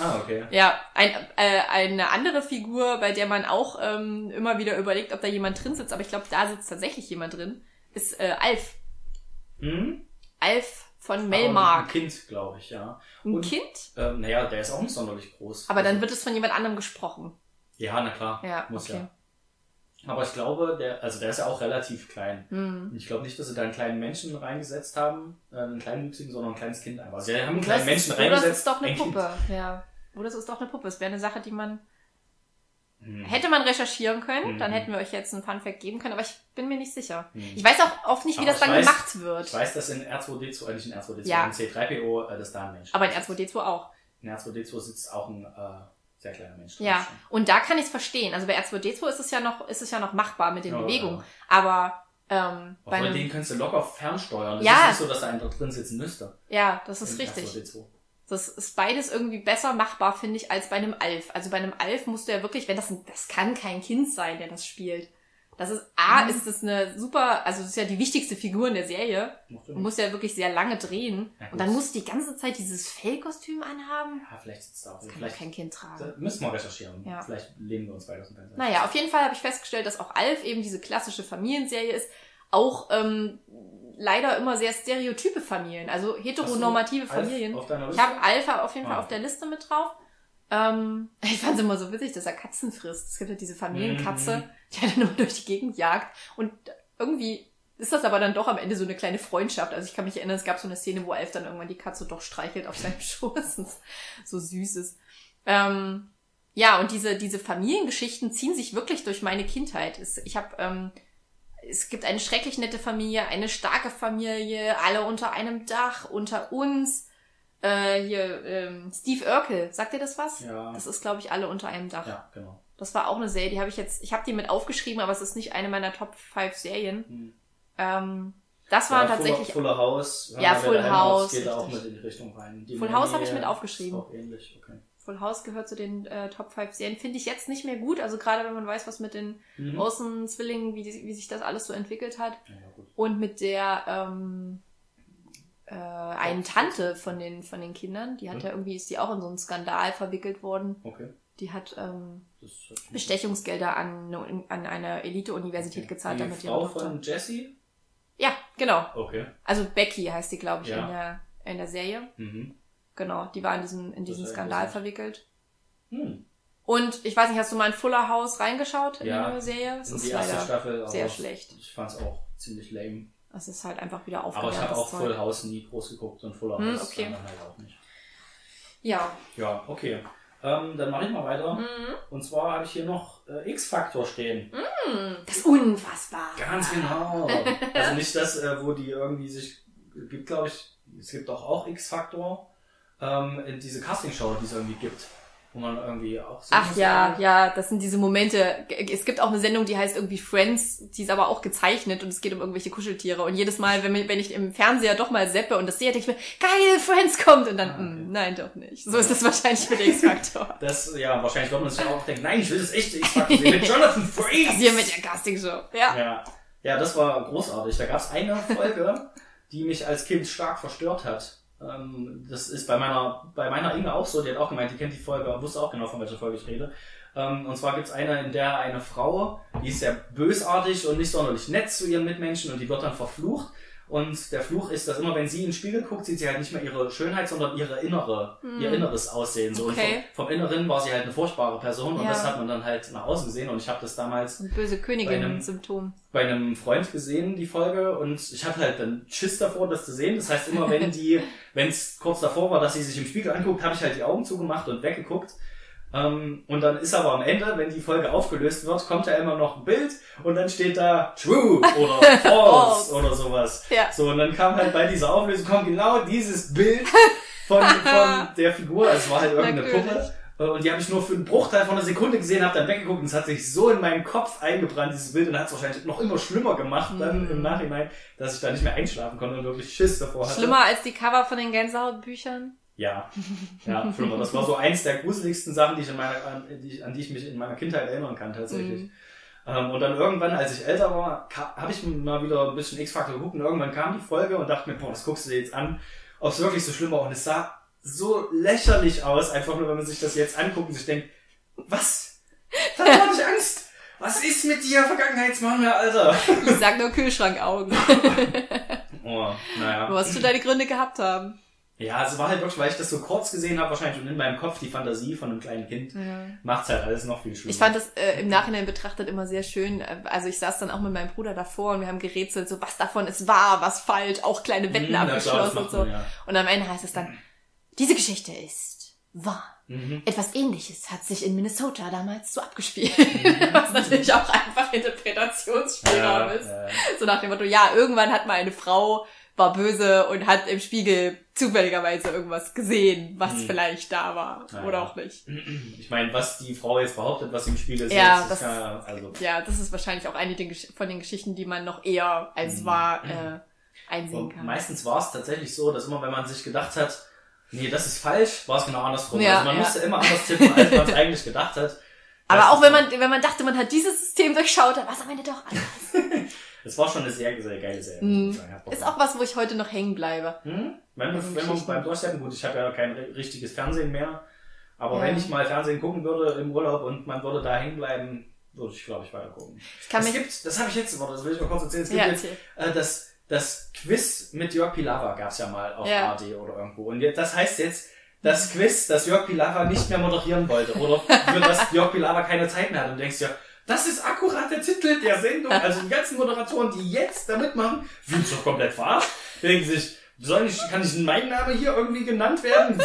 Ah, okay. Ja, ein, äh, eine andere Figur, bei der man auch ähm, immer wieder überlegt, ob da jemand drin sitzt, aber ich glaube, da sitzt tatsächlich jemand drin, ist äh, Alf. Hm? Alf von Aber Ein Melmark. Kind, glaube ich, ja. Ein Und- Kind? Ähm, naja, der ist auch nicht sonderlich groß. Aber dann Also- wird es von jemand anderem gesprochen. Ja, na klar. Ja, muss okay. ja. Aber ich glaube, der, also der ist ja auch relativ klein. Hm. Und Ich glaube nicht, dass sie da einen kleinen Menschen reingesetzt haben, äh, einen kleinwüchsigen, sondern ein kleines Kind einfach. Sie haben einen Das kleinen ist, Menschen oder das reingesetzt. ist doch eine ein Kind. Puppe. Ja. Oder das ist doch eine Puppe. Es wäre eine Sache, die man Hm. hätte man recherchieren können, Mhm. dann hätten wir euch jetzt einen Funfact geben können, aber ich bin mir nicht sicher. Hm. Ich weiß auch oft nicht, wie Aber das dann weiß- gemacht wird. Ich weiß, dass in R2D2, äh, nicht in R2D2, Ja. in C3PO, äh, das da ein Mensch Aber in ist. R2D2 auch. In R2D2 sitzt auch ein äh, sehr kleiner Mensch. Ja, und da kann ich es verstehen. Also bei R2D2 ist es ja noch, ist es ja noch machbar mit den Ja, Bewegungen. ja. Aber ähm, bei einem, den kannst du locker fernsteuern. Das Ja. ist nicht so, dass da einer da drin sitzen müsste. ja, das ist richtig. R2D2. Das ist beides irgendwie besser machbar, finde ich, als bei einem Alf. Also bei einem Alf musst du ja wirklich, wenn das ein, das kann kein Kind sein, der das spielt. Das ist, A, Mhm. ist das eine super, also das ist ja die wichtigste Figur in der Serie. Sinn. musst ja wirklich sehr lange drehen. Ja, und dann musst du die ganze Zeit dieses Fellkostüm anhaben. Ja, vielleicht sitzt da auch. Das kann Vielleicht kein Kind tragen. müssen wir recherchieren. Ja. Vielleicht lehnen wir uns weiter aus dem Fenster. Naja, auf jeden Fall habe ich festgestellt, dass auch Alf eben diese klassische Familienserie ist. Auch ähm, leider immer sehr stereotype Familien, also heteronormative Familien. Ich habe Alpha auf jeden Fall Ah. auf der Liste mit drauf. Ähm, ich fand es immer so witzig, dass er Katzen frisst. Es gibt ja diese Familienkatze, Mhm. die er dann immer durch die Gegend jagt. Und irgendwie ist das aber dann doch am Ende so eine kleine Freundschaft. Also ich kann mich erinnern, es gab so eine Szene, wo Alf dann irgendwann die Katze doch streichelt auf seinem Schoß. So süß ist. Ähm, ja, und diese, diese Familiengeschichten ziehen sich wirklich durch meine Kindheit. Es, ich habe, ähm, es gibt eine schrecklich nette Familie, eine starke Familie, alle unter einem Dach, unter uns. Äh, hier, ähm, Steve Urkel, sagt ihr das was? Ja. Das ist, glaube ich, alle unter einem Dach. Ja, genau. Das war auch eine Serie, die habe ich jetzt, ich habe die mit aufgeschrieben, aber es ist nicht eine meiner Top 5 Serien. Hm. Ähm, das war ja, tatsächlich. Fuller, Fuller House. Ja, Full House, Geht da auch richtig. mit in die Richtung rein. Die Full House habe ich mit äh, aufgeschrieben. Ist auch ähnlich, okay. Full House gehört zu den äh, Top 5 Serien. Finde ich jetzt nicht mehr gut. Also gerade wenn man weiß, was mit den Mhm. großen Zwillingen, wie, die, wie sich das alles so entwickelt hat. Ja, ja, gut. Und mit der ähm, äh, einen Tante von den, von den Kindern. Die hat Mhm. ja irgendwie, ist die auch in so einen Skandal verwickelt worden. Okay. Die hat ähm, Das Bestechungsgelder an, an eine Elite-Universität gezahlt, Die damit ihre Frau Tochter. von Jesse? Ja, genau. Okay. Also Becky heißt die, glaube ich, Ja. in, der, in der Serie. Mhm. Genau, die war in diesen, in ja Skandal verwickelt. Hm. Und ich weiß nicht, hast du mal in Fuller House reingeschaut in Ja. die Serie? Es In ist die erste leider, Staffel. sehr schlecht. Ich fand's auch ziemlich lame. Es ist halt einfach wieder Aber ich habe auch. Full House nie groß geguckt und Fuller Hm, House okay. dann halt auch nicht. Ja. Ja, okay. Ähm, dann mache ich mal weiter. Mhm. Und zwar habe ich hier noch äh, X-Factor stehen. Hm, Das ist unfassbar. Ganz genau. also nicht das, äh, wo die irgendwie sich, gibt glaube ich, es gibt doch auch X-Factor, ähm, in diese Castingshow, die es irgendwie gibt. Wo man irgendwie auch so Ach ja, ja, das sind diese Momente. Es gibt auch eine Sendung, die heißt irgendwie Friends, die ist aber auch gezeichnet und es geht um irgendwelche Kuscheltiere. Und jedes Mal, wenn, wenn ich im Fernseher doch mal seppe und das sehe, denke ich mir, geil, Friends kommt. Und dann, Ah, okay. mm, nein, doch nicht. So ist das wahrscheinlich mit X-Factor. Das, ja, wahrscheinlich wird man sich auch denken, nein, ich will das echte X-Factor sehen mit Jonathan Frakes. Hier mit der Castingshow. Ja. Ja, ja, das war großartig. Da gab es eine Folge, die mich als Kind stark verstört hat. Ähm, das ist bei meiner, bei meiner Inge auch so, die hat auch gemeint, die kennt die Folge, wusste auch genau, von welcher Folge ich rede. Ähm, und zwar gibt es eine, in der eine Frau, die ist sehr bösartig und nicht sonderlich nett zu ihren Mitmenschen und die wird dann verflucht. Und der Fluch ist, dass immer wenn sie in den Spiegel guckt, sieht sie halt nicht mehr ihre Schönheit, sondern ihre innere, ihr inneres Aussehen. So. Okay. Vom, vom Inneren war sie halt eine furchtbare Person und Ja. das hat man dann halt nach außen gesehen und ich habe das damals Und böse Bei einem- Königin-Symptom. bei einem Freund gesehen, die Folge, und ich hatte halt dann Schiss davor, das zu sehen. Das heißt, immer wenn die, wenn es kurz davor war, dass sie sich im Spiegel anguckt, habe ich halt die Augen zugemacht und weggeguckt. Ähm, und dann ist aber am Ende, wenn die Folge aufgelöst wird, kommt ja immer noch ein Bild und dann steht da True oder False oder sowas. Ja. So, und dann kam halt bei dieser Auflösung kommt genau dieses Bild von, von der Figur. Also es war halt irgendeine Natürlich. Puppe. Äh, Und die habe ich nur für einen Bruchteil von einer Sekunde gesehen, habe dann weggeguckt und es hat sich so in meinen Kopf eingebrannt, dieses Bild, und hat es wahrscheinlich noch immer schlimmer gemacht dann Mhm. im Nachhinein, dass ich da nicht mehr einschlafen konnte und wirklich Schiss davor hatte. Schlimmer als die Cover von den Gänsehautbüchern. Ja, ja, schlimmer. Das war so eins der gruseligsten Sachen, die ich in meiner, an, die, ich- an die ich mich in meiner Kindheit erinnern kann tatsächlich. Mhm. Ähm, und dann irgendwann, als ich älter war, habe ich mal wieder ein bisschen X-Factor geguckt und irgendwann kam die Folge und dachte mir, boah, das guckst du dir jetzt an, ob es wirklich so schlimm war. Und es sah so lächerlich aus, einfach nur, wenn man sich das jetzt anguckt und sich denkt, was? Da hab ich Angst. Was ist mit dir, Vergangenheitsmann, Alter? Ich sag nur Kühlschrankaugen. Oh, naja. Du hast schon deine Gründe gehabt haben. Ja, es war halt wirklich, weil ich das so kurz gesehen habe, wahrscheinlich und in meinem Kopf die Fantasie von einem kleinen Kind, macht's halt alles noch viel schlimmer. Ich fand das äh, im Nachhinein betrachtet immer sehr schön. Äh, Also ich saß dann auch mit meinem Bruder davor und wir haben gerätselt, so was davon ist wahr, was falsch, auch kleine Wetten Mhm, abgeschlossen und so. man, ja. Und am Ende heißt es dann, diese Geschichte ist wahr. Mhm. Etwas ähnliches hat sich in Minnesota damals so abgespielt. Mhm. Was natürlich auch einfach Interpretationsspielraum ist. ja, So nach dem Motto, ja, irgendwann hat mal eine Frau, war böse und hat im Spiegel zufälligerweise irgendwas gesehen, was Mhm. vielleicht da war. Ja, oder ja. auch nicht. Ich meine, was die Frau jetzt behauptet, was im Spiegel sieht, Ja, ist das- ja, also, Ja, das ist wahrscheinlich auch eine von den Geschichten, die man noch eher als Mhm. wahr äh, einsehen und kann. meistens war es tatsächlich so, dass immer, wenn man sich gedacht hat, nee, das ist falsch, war es genau andersrum. Ja, also man ja. musste immer anders tippen, als man es eigentlich gedacht hat. Aber auch wenn man, wenn man dachte, man hat dieses System durchschaut, dann war es am Ende doch anders. Es war schon eine sehr, sehr geile Serie. Bock Ist auch was, wo ich heute noch hängen bleibe. Hm? Wenn, man, wenn Geschichten. beim Durchsetzen, gut, ich habe ja kein ri- richtiges Fernsehen mehr, aber Ja. wenn ich mal Fernsehen gucken würde im Urlaub und man würde da hängen bleiben, würde ich, glaube ich, weiter gucken. Ich es gibt, das habe ich jetzt, das will ich mal kurz erzählen, es gibt ja, jetzt äh, das, das Quiz mit Jörg Pilawa gab's ja mal auf Ja. ARD oder irgendwo. Und das heißt jetzt, das Quiz, das Jörg Pilawa nicht mehr moderieren wollte oder für das Jörg Pilawa keine Zeit mehr hat. Und du denkst ja, Das ist akkurat der Titel der Sendung. Also die ganzen Moderatoren, die jetzt da mitmachen, fühlen sich doch komplett verarscht. Denken sich, soll ich, kann ich in meinem Namen hier irgendwie genannt werden?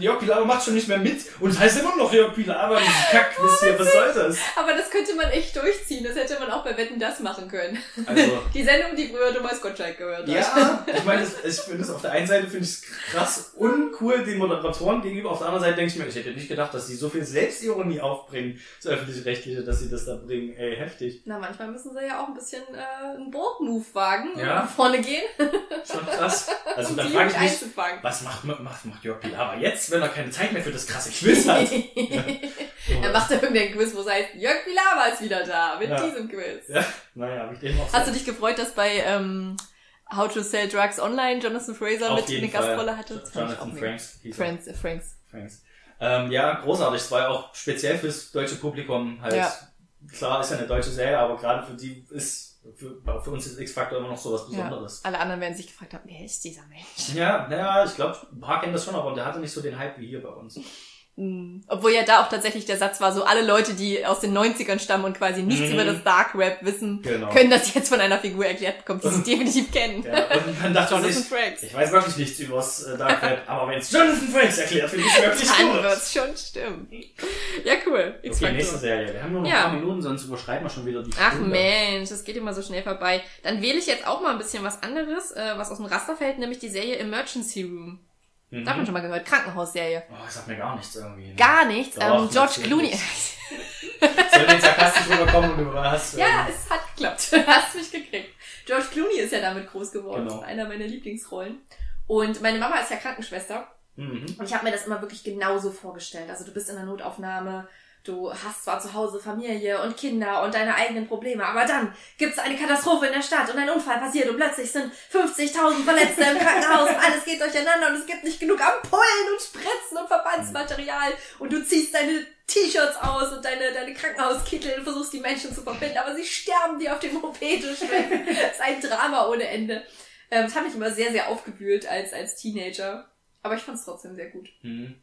Jörg Pilawa macht schon nicht mehr mit und es heißt immer noch Jörg Pilawa. Dieses Kackquiz hier, was soll das? Aber das könnte man echt durchziehen. Das hätte man auch bei Wetten das machen können. Also, Die Sendung, die früher Thomas Gottschalk gehört hat. ja, ich meine, ich finde es auf der einen Seite finde ich es krass uncool den Moderatoren gegenüber, auf der anderen Seite denke ich mir, ich hätte nicht gedacht, dass sie so viel Selbstironie aufbringen, das öffentlich-rechtliche, dass sie das da bringen. Ey, heftig. Na, manchmal müssen sie ja auch ein bisschen äh, einen Burg-Move wagen und Ja. nach vorne gehen, Schon krass. Also um dann die frage ich mich, einzufangen. was macht, macht, macht Jörg Pilawa jetzt, wenn er keine Zeit mehr für das krasse Quiz hat? er macht ja irgendein Quiz, wo es heißt, Jörg Pilawa ist wieder da mit Ja. diesem Quiz. Ja, naja, hab ich den auch Hast du dich gefreut, dass bei ähm, How to Sell Drugs Online Jonathan Fraser Auf mit eine. Gastrolle hatte? Das Jonathan. Franks. Franks, äh, Franks. Franks. Ähm, ja, großartig. Es war ja auch speziell fürs deutsche Publikum halt. Ja. Klar, ist ja eine deutsche Serie, aber gerade für die ist, für, für uns ist X-Factor immer noch so was Ja. Besonderes. Alle anderen werden sich gefragt haben, wer ist dieser Mensch? Ja, naja, ich glaube, ein paar kennen das schon, aber der hatte nicht so den Hype wie hier bei uns. Mhm. Obwohl ja da auch tatsächlich der Satz war, so alle Leute, die aus den 90ern stammen und quasi nichts Mhm. über das Dark Web wissen, Genau. können das jetzt von einer Figur erklärt bekommen, die sie definitiv kennen. Ja, und man dachte sich, Frakes. ich weiß wirklich nichts über das äh, Dark Web, aber wenn es Jonathan Frakes erklärt, finde ich wirklich Dann gut. wird's schon stimmen. Ja, cool. Okay, nächste Serie. Wir haben nur noch Ja. ein paar Minuten, sonst überschreiten wir schon wieder die Ach Stunde. Mensch, das geht immer so schnell vorbei. Dann wähle ich jetzt auch mal ein bisschen was anderes, äh, was aus dem Raster fällt, nämlich die Serie Emergency Room. Mhm. Da hat man schon mal gehört. Krankenhausserie. Oh, das sagt mir gar nichts irgendwie. Gar nichts. Doch, ähm, George. Clooney. Soll den sarkastisch rüberkommen und du hast... ja, ähm, es hat geklappt. Du hast mich gekriegt. George Clooney ist ja damit groß geworden. Genau. Einer meiner Lieblingsrollen. Und meine Mama ist ja Krankenschwester. Mhm. Und ich habe mir das immer wirklich genauso vorgestellt. Also du bist in der Notaufnahme, du hast zwar zu Hause Familie und Kinder und deine eigenen Probleme, aber dann gibt's eine Katastrophe in der Stadt und ein Unfall passiert und plötzlich sind 50.000 Verletzte im Krankenhaus und alles geht durcheinander und es gibt nicht genug Ampullen und Spritzen und Verbandsmaterial und du ziehst deine T-Shirts aus und deine, deine Krankenhauskittel und versuchst die Menschen zu verbinden, aber sie sterben dir auf dem OP-Tisch. Ist ein Drama ohne Ende. Ähm, das hat mich immer sehr, sehr aufgewühlt als, als Teenager. Aber ich fand es trotzdem sehr gut. Mhm.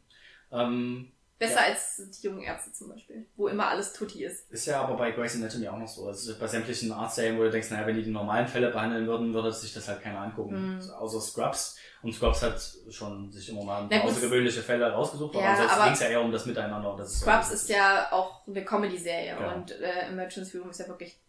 Ähm, Besser Ja. als die jungen Ärzte zum Beispiel, wo immer alles tutti ist. ist ja aber bei Grey's Anatomy auch noch so. Also bei sämtlichen Arztserien, wo du denkst, naja, wenn die die normalen Fälle behandeln würden, würde sich das halt keiner angucken. Mhm. Außer Scrubs. Und Scrubs hat schon sich immer mal Na außergewöhnliche Fälle rausgesucht. Ja, aber aber- ging es ja eher um das Miteinander. und Das ist Scrubs ist ja auch eine Comedy-Serie Ja. und äh, Emergency Room ist ja wirklich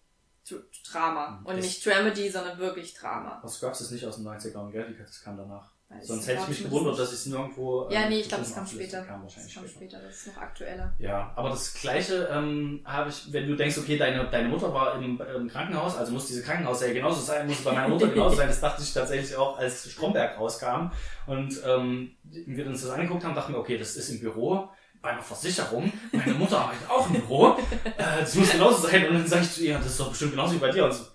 Dr- Drama. Mhm. Und Ist- nicht Dramedy, sondern wirklich Drama. Aber Scrubs ist nicht aus den 90ern, gell? Die- Das kam danach. Weil es Sonst hätte ich mich gewundert, dass ich es nirgendwo... Ja, ähm, nee, ich glaube, das kam später. Kam Das wahrscheinlich kam später. später, das ist noch aktueller. Ja, aber das Gleiche ähm, habe ich, wenn du denkst, okay, deine, deine Mutter war im, im Krankenhaus, also muss diese Krankenhausserie genauso sein, muss bei meiner Mutter genauso sein. Das dachte ich tatsächlich auch, als Stromberg rauskam und ähm, wir uns das angeguckt haben, dachten wir, okay, das ist im Büro bei einer Versicherung. Meine Mutter arbeitet auch im Büro. Äh, das muss genauso sein. Und dann sage ich zu ihr, das ist doch bestimmt genauso wie bei dir. Und so,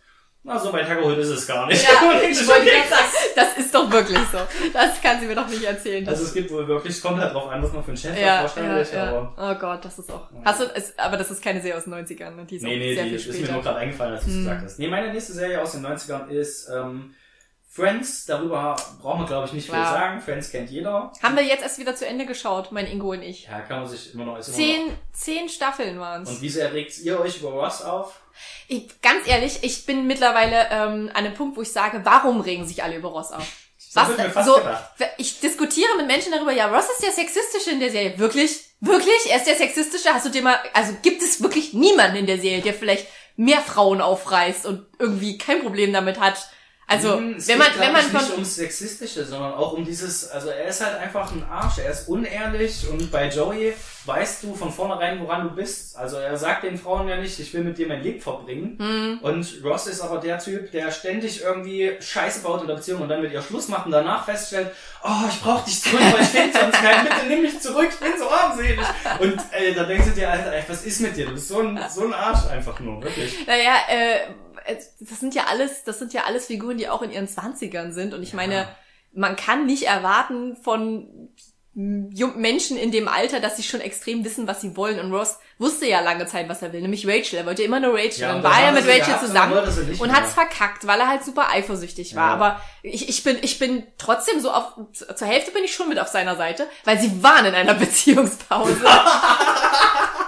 na, so weit hergeholt ist es gar nicht. Ja, ich wollte gerade sagen, das ist doch wirklich so. Das kann sie mir doch nicht erzählen. Also es gibt wohl wirklich, kommt halt drauf an, was man für einen Chef ja, hat, vorstellig, ja, aber... ja. Oh Gott, das ist auch. Hast du, es, aber das ist keine Serie aus den 90ern, ne? Die ist Nee, nee, sehr die viel ist mir nur gerade eingefallen, als du es Hm. gesagt hast. Nee, meine nächste Serie aus den 90ern ist ähm, Friends. Darüber brauchen wir, glaube ich, nicht viel Klar. sagen. Friends kennt jeder. Haben wir jetzt erst wieder zu Ende geschaut, mein Ingo und ich. Ja, kann man sich immer noch... Ist immer Zehn, zehn Staffeln Noch. waren's. Und wie sehr regt ihr euch über Ross auf? Ich, ganz ehrlich, ich bin mittlerweile ähm, an einem Punkt, wo ich sage, warum regen sich alle über Ross auf? Das ich mir fast so, gedacht. ich diskutiere mit Menschen darüber, ja, Ross ist der Sexistische in der Serie. Wirklich? Wirklich? Er ist der Sexistische? Hast du dir mal, also gibt es wirklich niemanden in der Serie, der vielleicht mehr Frauen aufreißt und irgendwie kein Problem damit hat? Also, Hm, wenn man, wenn man ich, nicht ums Sexistische, sondern auch um dieses, also er ist halt einfach ein Arsch, er ist unehrlich und bei Joey weißt du von vornherein, woran du bist. Also er sagt den Frauen ja nicht, ich will mit dir mein Leben verbringen. Hm. Und Ross ist aber der Typ, der ständig irgendwie Scheiße baut in der Beziehung und dann mit ihr Schluss macht und danach feststellt, oh, ich brauch dich zurück, weil ich finde sonst keinen, bitte nimm mich zurück, ich bin so armselig. Und ey, da denkst du dir, Alter, ey, was ist mit dir? Du bist so ein, so ein Arsch einfach nur, wirklich. naja, äh, das sind ja alles, das sind ja alles Figuren, die auch in ihren Zwanzigern sind und ich Ja. meine, man kann nicht erwarten von Menschen in dem Alter, dass sie schon extrem wissen, was sie wollen. Und Ross wusste ja lange Zeit, was er will, nämlich Rachel. Er wollte immer nur Rachel. Ja, dann und war das er mit Rachel gehabt, zusammen dann und mehr. hat's verkackt, weil er halt super eifersüchtig war. Ja. Aber ich, ich bin, ich bin trotzdem so auf, zur Hälfte bin ich schon mit auf seiner Seite, weil sie waren in einer Beziehungspause.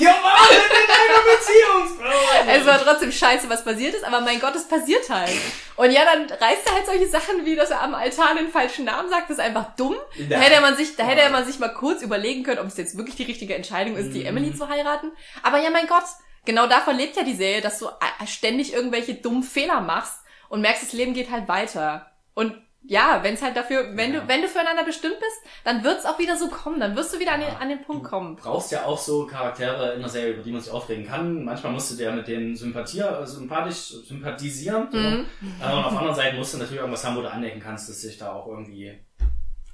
Wir waren in einer Beziehungsbrause. Es war trotzdem scheiße, was passiert ist, aber mein Gott, es passiert halt. Und ja, dann reißt er halt solche Sachen wie, dass er am Altar den falschen Namen sagt, das ist einfach dumm. Da Ja. hätte man sich, da hätte man sich mal kurz überlegen können, ob es jetzt wirklich die richtige Entscheidung ist, die Mhm. Emily zu heiraten. Aber ja, mein Gott, genau davon lebt ja die Serie, dass du äh, ständig irgendwelche dummen Fehler machst und merkst, das Leben geht halt weiter. Und ja, wenn es halt dafür, wenn Ja. du, wenn du füreinander bestimmt bist, dann wird es auch wieder so kommen, dann wirst du wieder an den, Ja. an den Punkt Du kommen. brauchst ja auch so Charaktere in der Serie, über die man sich aufregen kann. Manchmal musst du dir mit denen sympathier, äh, sympathisch sympathisieren. so. Mhm. Äh, Und auf der anderen Seite musst du natürlich irgendwas haben, wo du anecken kannst, dass dich da auch irgendwie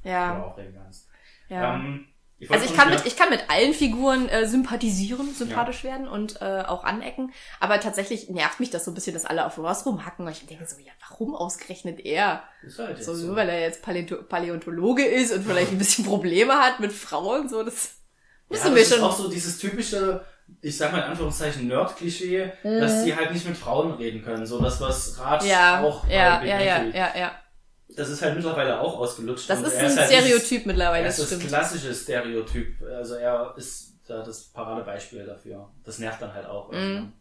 Ja, aufregen kannst. ja. Ähm, ich Also ich kann mit, ich kann mit allen Figuren äh, sympathisieren, sympathisch werden und äh, auch anecken. Aber tatsächlich nervt mich das so ein bisschen, dass alle auf Ross rumhacken. Und ich denke so, ja, warum ausgerechnet er? Ist halt So, so. weil er jetzt Paläonto Paläontologe ist und vielleicht ein bisschen Probleme hat mit Frauen, so, das Ja, müssen das wir ist schon. auch so dieses typische, ich sag mal in Anführungszeichen Nerd-Klischee, Mhm. dass die halt nicht mit Frauen reden können. So das, was Ratsch ja, auch ja, ja, ja, Theory- ja, ja. Das ist halt mittlerweile auch ausgelutscht. Das ist ein halt Stereotyp mittlerweile, Er ist das stimmt. klassische Stereotyp. Also er ist da das Paradebeispiel dafür. Das nervt dann halt auch. Mhm. irgendwann.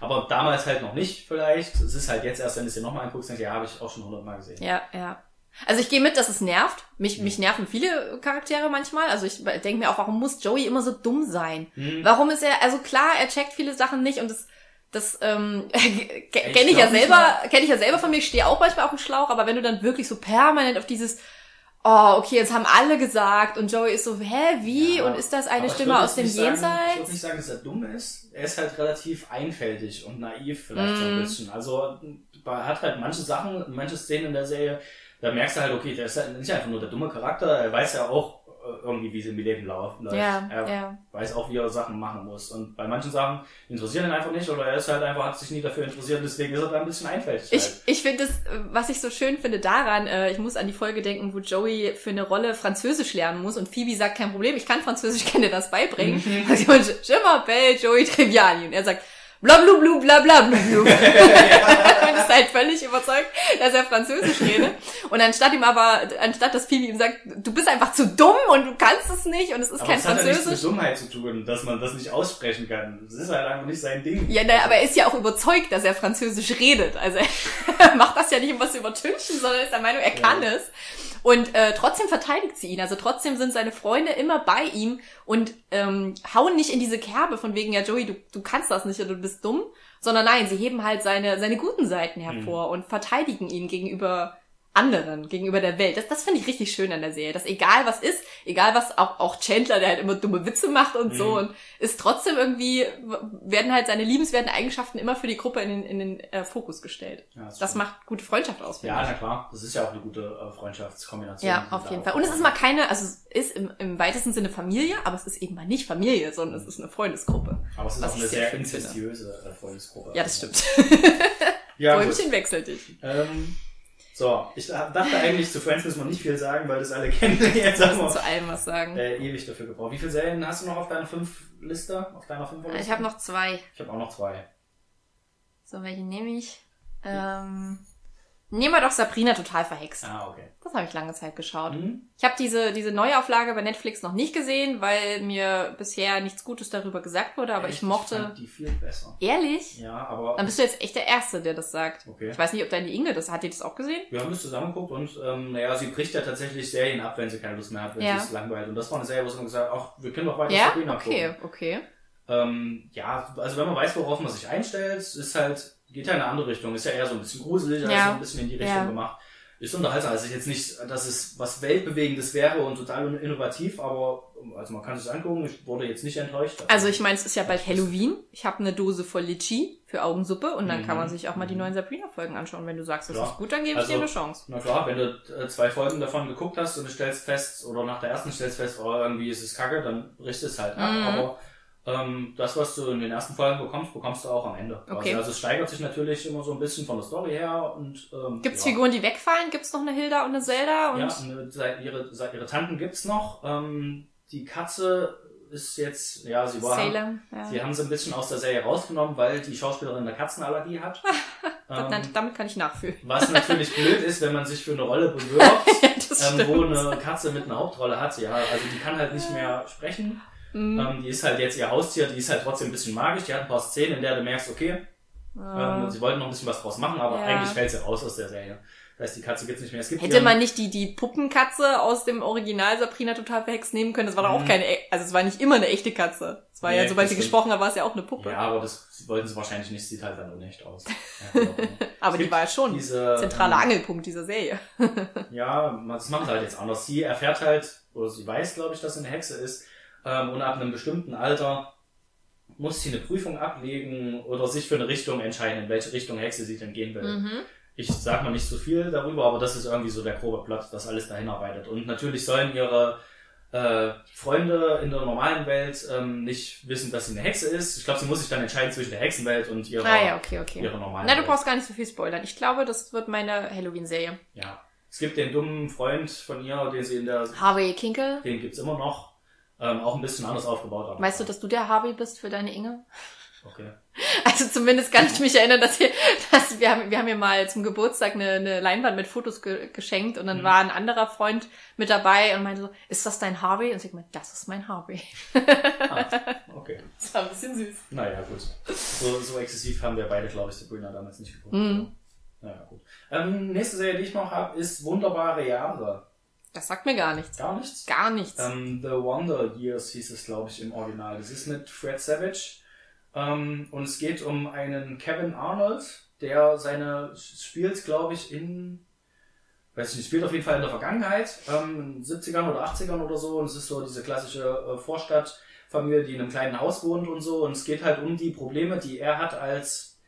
Aber damals halt noch nicht vielleicht. Es ist halt jetzt erst, wenn du es dir nochmal anguckst, denkst du, ja, habe ich auch schon hundertmal gesehen. Ja, ja. Also ich gehe mit, dass es nervt. Mich, Mhm. mich nerven viele Charaktere manchmal. Also ich denke mir auch, warum muss Joey immer so dumm sein? Hm. Warum ist er, also klar, er checkt viele Sachen nicht und das, das ähm, kenne Ich ja selber, kenne ich ja selber von mir, ich stehe auch manchmal auf dem Schlauch, aber wenn du dann wirklich so permanent auf dieses, oh, okay, jetzt haben alle gesagt und Joey ist so, hä, wie? Ja, und ist das eine Stimme aus dem sagen- Ich würde Jenseits? nicht sagen, dass er dumm ist. Er ist halt relativ einfältig und naiv vielleicht so ein Mm. bisschen. Also er hat halt manche Sachen, manche Szenen in der Serie, da merkst du halt, okay, der ist halt nicht einfach nur der dumme Charakter, er weiß ja auch irgendwie, wie es im Leben läuft. Ja, er ja. weiß auch, wie er Sachen machen muss. Und bei manchen Sachen interessieren ihn einfach nicht oder er ist halt einfach, hat sich nie dafür interessiert, deswegen ist er da ein bisschen einfältig. Ich, halt. ich finde es, was ich so schön finde daran, äh, ich muss an die Folge denken, wo Joey für eine Rolle Französisch lernen muss und Phoebe sagt, kein Problem, ich kann Französisch, ich kann dir das beibringen. Mhm. Und m'appelle Joey Triviani. Und er sagt, blablablu, blablablu. und ist halt völlig überzeugt, dass er Französisch redet. Und anstatt ihm aber, anstatt dass Phoebe ihm sagt, du bist einfach zu dumm und du kannst es nicht und es ist Aber kein es hat ja nichts Französisch. mit Dummheit zu tun, dass man das nicht aussprechen kann. Das ist halt einfach nicht sein Ding. Ja, naja, aber er ist ja auch überzeugt, dass er Französisch redet. Also er macht das ja nicht, um was zu übertünchen, sondern ist der Meinung, er kann Ja. es. Und äh, trotzdem verteidigt sie ihn. Also trotzdem sind seine Freunde immer bei ihm und ähm, hauen nicht in diese Kerbe von wegen, ja Joey, du, du kannst das nicht oder du bist dumm. Sondern nein, sie heben halt seine, seine guten Seiten hervor und verteidigen ihn gegenüber anderen, gegenüber der Welt. Das, das finde ich richtig schön an der Serie. Dass egal was ist, egal was auch, auch Chandler, der halt immer dumme Witze macht und so, Mhm. und ist trotzdem irgendwie, werden halt seine liebenswerten Eigenschaften immer für die Gruppe in den, in den äh, Fokus gestellt. Ja, Das stimmt. macht gute Freundschaft aus. Ja, na klar. Das ist ja auch eine gute äh, Freundschaftskombination. Ja, auf jeden Fall. Und es ist mal keine, also es ist im, im weitesten Sinne Familie, aber es ist eben mal nicht Familie, sondern es ist eine Freundesgruppe. Aber es ist auch eine sehr sehr inzestiöse äh, Freundesgruppe. Ja, das stimmt. Ja. Bäumchen wechselt dich. Ähm, so, ich dachte eigentlich, zu Friends müssen wir nicht viel sagen, weil das alle kennen. Jetzt haben Zu wir allem was sagen. äh, ewig dafür gebraucht. Wie viele Serien hast du noch auf deiner fünf Liste? Auf deiner fünf Ich habe noch zwei. Ich habe auch noch zwei. So, welche nehme ich? Ähm, nehmen wir doch Sabrina total verhext. Ah, okay. Das habe ich lange Zeit geschaut. Mhm. Ich habe diese, diese Neuauflage bei Netflix noch nicht gesehen, weil mir bisher nichts Gutes darüber gesagt wurde, aber Echt, ich mochte. fand die viel besser. Ehrlich? Ja, aber Dann bist du jetzt echt der Erste, der das sagt. okay. Ich weiß nicht, ob deine Inge das, hat die das auch gesehen? Wir haben das zusammengeguckt und ähm, naja, sie bricht ja tatsächlich Serien ab, wenn sie keine Lust mehr hat, wenn Ja. sie es langweilt. Und das war eine Serie, wo sie gesagt hat, ach, wir können doch weiter Ja? Sabrina Okay, gucken. okay. Ähm, ja, also wenn man weiß, worauf man sich einstellt, ist halt, geht ja in eine andere Richtung. Ist ja eher so ein bisschen gruselig, also Ja. ein bisschen in die Richtung Ja. gemacht. Ist unterhaltsam. Also jetzt nicht, dass es was Weltbewegendes wäre und total innovativ, aber also man kann es angucken. Ich wurde jetzt nicht enttäuscht. Also ich meine, es ist ja bald Halloween. Ich habe eine Dose voll Litchi für Augensuppe und dann Mhm. kann man sich auch mal die Mhm. neuen Sabrina-Folgen anschauen. Wenn du sagst, das Klar. ist gut, dann gebe ich Also- dir eine Chance. Na klar, wenn du äh, zwei Folgen davon geguckt hast und du stellst fest, oder nach der ersten stellst fest, oh, irgendwie ist es kacke, dann brichst es halt ab. Mhm. Aber ähm, das, was du in den ersten Folgen bekommst, bekommst du auch am Ende. Okay. Also, also es steigert sich natürlich immer so ein bisschen von der Story her und ähm, Gibt's ja. Figuren, die wegfallen? Gibt's noch eine Hilda und eine Zelda? Und Ja, eine, ihre, ihre Tanten gibt's noch. Ähm, die Katze ist jetzt, ja, sie war, Salem. Ja. sie haben sie ein bisschen aus der Serie rausgenommen, weil die Schauspielerin eine Katzenallergie hat. Damit- ähm, damit kann ich nachfühlen. was natürlich blöd ist, wenn man sich für eine Rolle bewirbt, Ja, ähm, wo eine Katze mit einer Hauptrolle hat. Ja, also die kann halt nicht mehr sprechen. Mhm. Ähm, die ist halt jetzt ihr Haustier, die ist halt trotzdem ein bisschen magisch. Die hat ein paar Szenen, in der du merkst, okay, ähm, sie wollten noch ein bisschen was draus machen, aber ja. eigentlich fällt sie raus aus der Serie. Das heißt, die Katze gibt's nicht mehr. Es gibt Hätte man nicht die, die Puppenkatze aus dem Original Sabrina total verhext nehmen können? Das war doch auch mhm. keine, e- also es war nicht immer eine echte Katze. Es war nee, ja, sobald sie gesprochen hat, war es ja auch eine Puppe. Ja, aber das wollten sie wahrscheinlich nicht, sieht halt dann unecht aus. Ja, aber die war ja schon diese, zentraler ähm, Angelpunkt dieser Serie. ja, das macht halt jetzt anders. Sie erfährt halt, oder sie weiß, glaube ich, dass sie eine Hexe ist, ähm, und ab einem bestimmten Alter muss sie eine Prüfung ablegen oder sich für eine Richtung entscheiden, in welche Richtung Hexe sie denn gehen will. Mhm. Ich sag mal nicht so viel darüber, aber das ist irgendwie so der grobe Plot, dass alles dahin arbeitet. Und natürlich sollen ihre äh, Freunde in der normalen Welt ähm, nicht wissen, dass sie eine Hexe ist. Ich glaube, sie muss sich dann entscheiden zwischen der Hexenwelt und ihrer, ah, ja, okay, okay. ihrer normalen Na, du brauchst gar nicht so viel spoilern. Ich glaube, das wird meine Halloween-Serie. Ja. Es gibt den dummen Freund von ihr, den sie in der... Harvey Kinkel. Den gibt's immer noch. Ähm, auch ein bisschen anders aufgebaut. Aber weißt du, dass du der Harvey bist für deine Inge? Okay. Also zumindest kann ich mich erinnern, dass wir, dass wir haben, wir haben mir mal zum Geburtstag eine, eine Leinwand mit Fotos ge geschenkt und dann mhm. war ein anderer Freund mit dabei und meinte so, ist das dein Harvey? Und ich meinte, das ist mein Harvey. Ah, okay. Das war ein bisschen süß. Naja, gut. So, so exzessiv haben wir beide, glaube ich, Sabrina damals nicht geguckt. Mhm. Naja, gut. Ähm, nächste Serie, die ich noch habe, ist Wunderbare Jahre. Das sagt mir gar nichts. Gar nichts? Gar nichts. Ähm, The Wonder Years hieß es, glaube ich, im Original. Das ist mit Fred Savage. Ähm, und es geht um einen Kevin Arnold, der seine spielt, glaube ich, in weiß ich nicht, spielt auf jeden Fall in der Vergangenheit, ähm, 70ern oder 80ern oder so. Und es ist so diese klassische äh, Vorstadtfamilie, die in einem kleinen Haus wohnt und so. Und es geht halt um die Probleme, die er hat als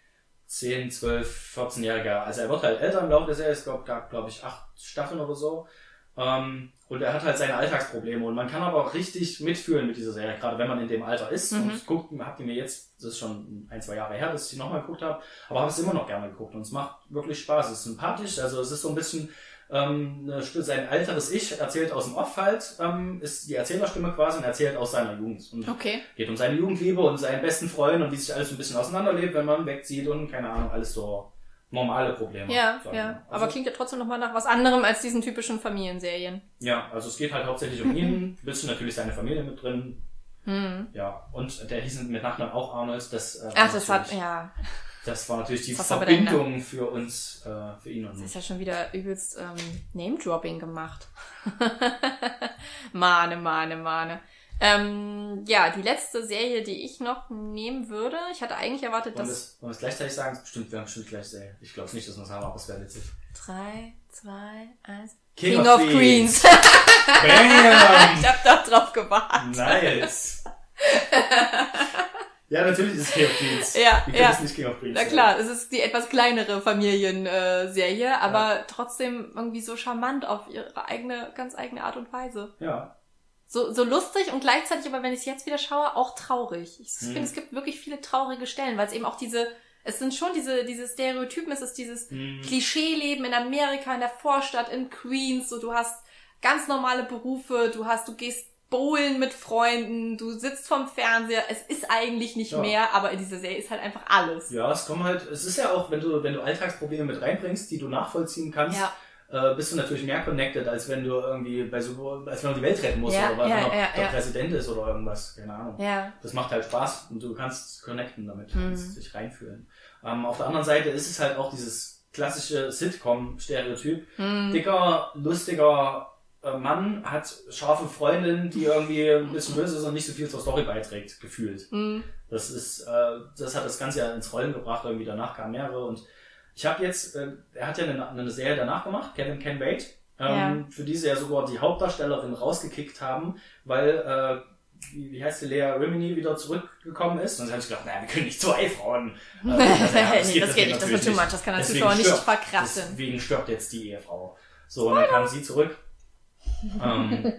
10, 12, 14-Jähriger. Also er wird halt älter im Laufe der Serie. Es gab, glaube ich, acht Staffeln oder so. Ähm, und er hat halt seine Alltagsprobleme. Und man kann aber auch richtig mitfühlen mit dieser Serie, gerade wenn man in dem Alter ist. Mhm. Und guckt, habt ihr mir jetzt, das ist schon ein, zwei Jahre her, dass ich die nochmal geguckt habe, aber habe es immer noch gerne geguckt. Und es macht wirklich Spaß. Es ist sympathisch. Also es ist so ein bisschen ähm, sein älteres Ich erzählt aus dem Off halt, ähm, ist die Erzählerstimme quasi und erzählt aus seiner Jugend. Und okay. geht um seine Jugendliebe und seinen besten Freund und wie sich alles ein bisschen auseinanderlebt, wenn man wegzieht und keine Ahnung, alles so normale Probleme. Ja, ja. Also, aber klingt ja trotzdem nochmal nach was anderem als diesen typischen Familienserien. Ja, also es geht halt hauptsächlich um ihn, ein bisschen natürlich seine Familie mit drin. Hm. Ja, und der hieß mit Nachnamen auch Arnold. Das, äh, Ach, das hat, ja. Das war natürlich die Verbindung für uns, äh, für ihn und mich. Das ist ja schon wieder übelst ähm, Name-Dropping gemacht. Mane, Mane, Mane. Ähm, ja, die letzte Serie, die ich noch nehmen würde, ich hatte eigentlich erwartet, dass... Wollen wir es gleichzeitig sagen? Bestimmt, wir haben bestimmt gleich Serie. Ich glaube nicht, dass wir es haben, aber es wäre witzig. Drei, zwei, eins... King, King of, of, Queens. Queens. ich hab doch drauf gewartet. Nice. ja, natürlich ist es King of Queens. Ja, Wie ja. es nicht King of Queens Na klar, es ist die etwas kleinere Familienserie, aber ja. trotzdem irgendwie so charmant auf ihre eigene, ganz eigene Art und Weise. Ja so, so lustig und gleichzeitig, aber wenn ich es jetzt wieder schaue, auch traurig. Ich hm. finde, es gibt wirklich viele traurige Stellen, weil es eben auch diese, es sind schon diese, diese Stereotypen, es ist dieses hm. Klischee-Leben in Amerika, in der Vorstadt, in Queens, so du hast ganz normale Berufe, du hast, du gehst bowlen mit Freunden, du sitzt vorm Fernseher, es ist eigentlich nicht ja. mehr, aber in dieser Serie ist halt einfach alles. Ja, es kommen halt, es ist ja auch, wenn du, wenn du Alltagsprobleme mit reinbringst, die du nachvollziehen kannst, ja äh, bist du natürlich mehr connected, als wenn du irgendwie bei so, als wenn du die Welt retten musst ja, oder ja, man ja, der Präsident ist oder irgendwas, keine Ahnung. Ja. Das macht halt Spaß und du kannst connecten damit, mhm. kannst dich reinfühlen. Ähm, auf der anderen Seite ist es halt auch dieses klassische Sitcom-Stereotyp. Mhm. Dicker, lustiger äh, Mann hat scharfe Freundin, die irgendwie ein bisschen böse ist und nicht so viel zur Story beiträgt, gefühlt. Mhm. Das ist, äh, das hat das Ganze ja ins Rollen gebracht, irgendwie danach kamen mehrere und ich habe jetzt, äh, er hat ja eine, eine Serie danach gemacht, Kevin Can Wait, ähm, ja. für die sie ja sogar die Hauptdarstellerin rausgekickt haben, weil, äh, wie, wie heißt die, Lea Rimini wieder zurückgekommen ist. Und dann habe ich gedacht, naja, wir können nicht zwei Frauen. Äh, also, ja, das, nee, das geht nicht, das wird too much, das kann der Zuschauer nicht verkraften. Deswegen stirbt jetzt die Ehefrau. So, und dann kam sie zurück. ähm,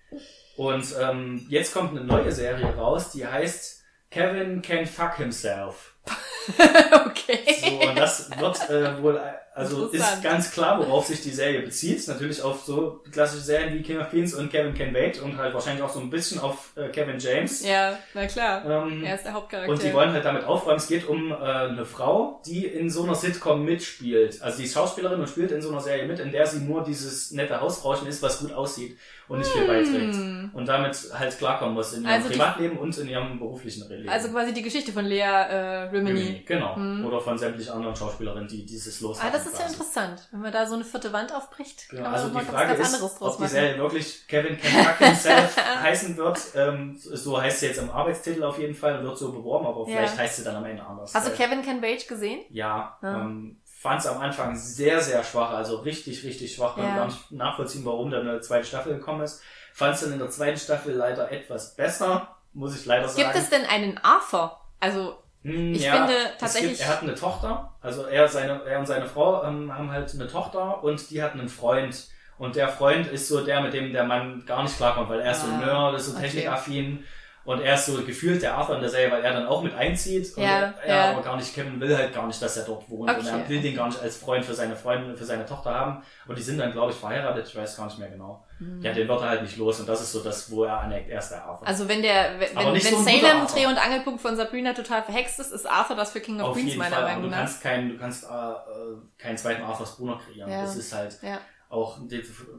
und ähm, jetzt kommt eine neue Serie raus, die heißt Kevin Can Fuck Himself. okay. So, und das wird äh, wohl, äh, also ist ganz klar, worauf sich die Serie bezieht. Natürlich auf so klassische Serien wie King of Queens und Kevin Can Wait und halt wahrscheinlich auch so ein bisschen auf äh, Kevin James. Ja, na klar. Ähm, Er ist der Hauptcharakter. und die wollen halt damit aufräumen. Es geht um äh, eine Frau, die in so einer Sitcom mitspielt. Also die ist Schauspielerin und spielt in so einer Serie mit, in der sie nur dieses nette Hausfrauchen ist, was gut aussieht und nicht viel beiträgt. Und damit halt klarkommen muss in ihrem Hm. Also Privatleben und in ihrem beruflichen Leben. also quasi die Geschichte von Lea äh, Rimini. Genau. Oder von sämtlichen anderen Schauspielerinnen, die dieses Los Ah, das ist ja quasi. interessant. Wenn man da so eine vierte Wand aufbricht, Genau, also die Frage ist, ob die. Serie wirklich Kevin Can Fuck Himself heißen wird. Ähm, so heißt sie jetzt im Arbeitstitel auf jeden Fall, wird so beworben, aber Ja. vielleicht heißt sie dann am Ende anders. Hast du Weil- Kevin Can Wait gesehen? Ja, Ja. ähm, fand es am Anfang sehr, sehr schwach, also richtig, richtig schwach. Ja. gar nicht nachvollziehen, warum dann eine zweite Staffel gekommen ist. Fand es dann in der zweiten Staffel leider etwas besser, muss ich leider sagen. Gibt es denn einen Arthur? Also, Hm, Ich ja, finde tatsächlich- Gibt, er hat eine Tochter, also er, seine, er und seine Frau ähm, haben halt eine Tochter und die hat einen Freund. Und der Freund ist so der, mit dem der Mann gar nicht klarkommt, weil er ist so ein Ah, Nerd, ist so okay. technikaffin. Und er ist so gefühlt der Arthur in der Serie, weil er dann auch mit einzieht. Und Ja, er ja. aber gar nicht, Kevin will halt gar nicht, dass er dort wohnt. Und Okay. er will den gar nicht als Freund für seine Freundin, für seine Tochter haben. Und die sind dann, glaube ich, verheiratet, ich weiß gar nicht mehr genau. Ja, den wird er halt nicht los. Und das ist so das, wo er aneckt. Er ist der Arthur. Mhm. also wenn der, wenn, wenn so Salem. Dreh- und Angelpunkt von Sabrina total verhext ist, ist Arthur das für King of Auf Queens meiner Fall, Meinung du nach. kannst keinen, du kannst äh, äh, keinen zweiten Arthurs Bruder kreieren. Ja. Das ist halt Ja. auch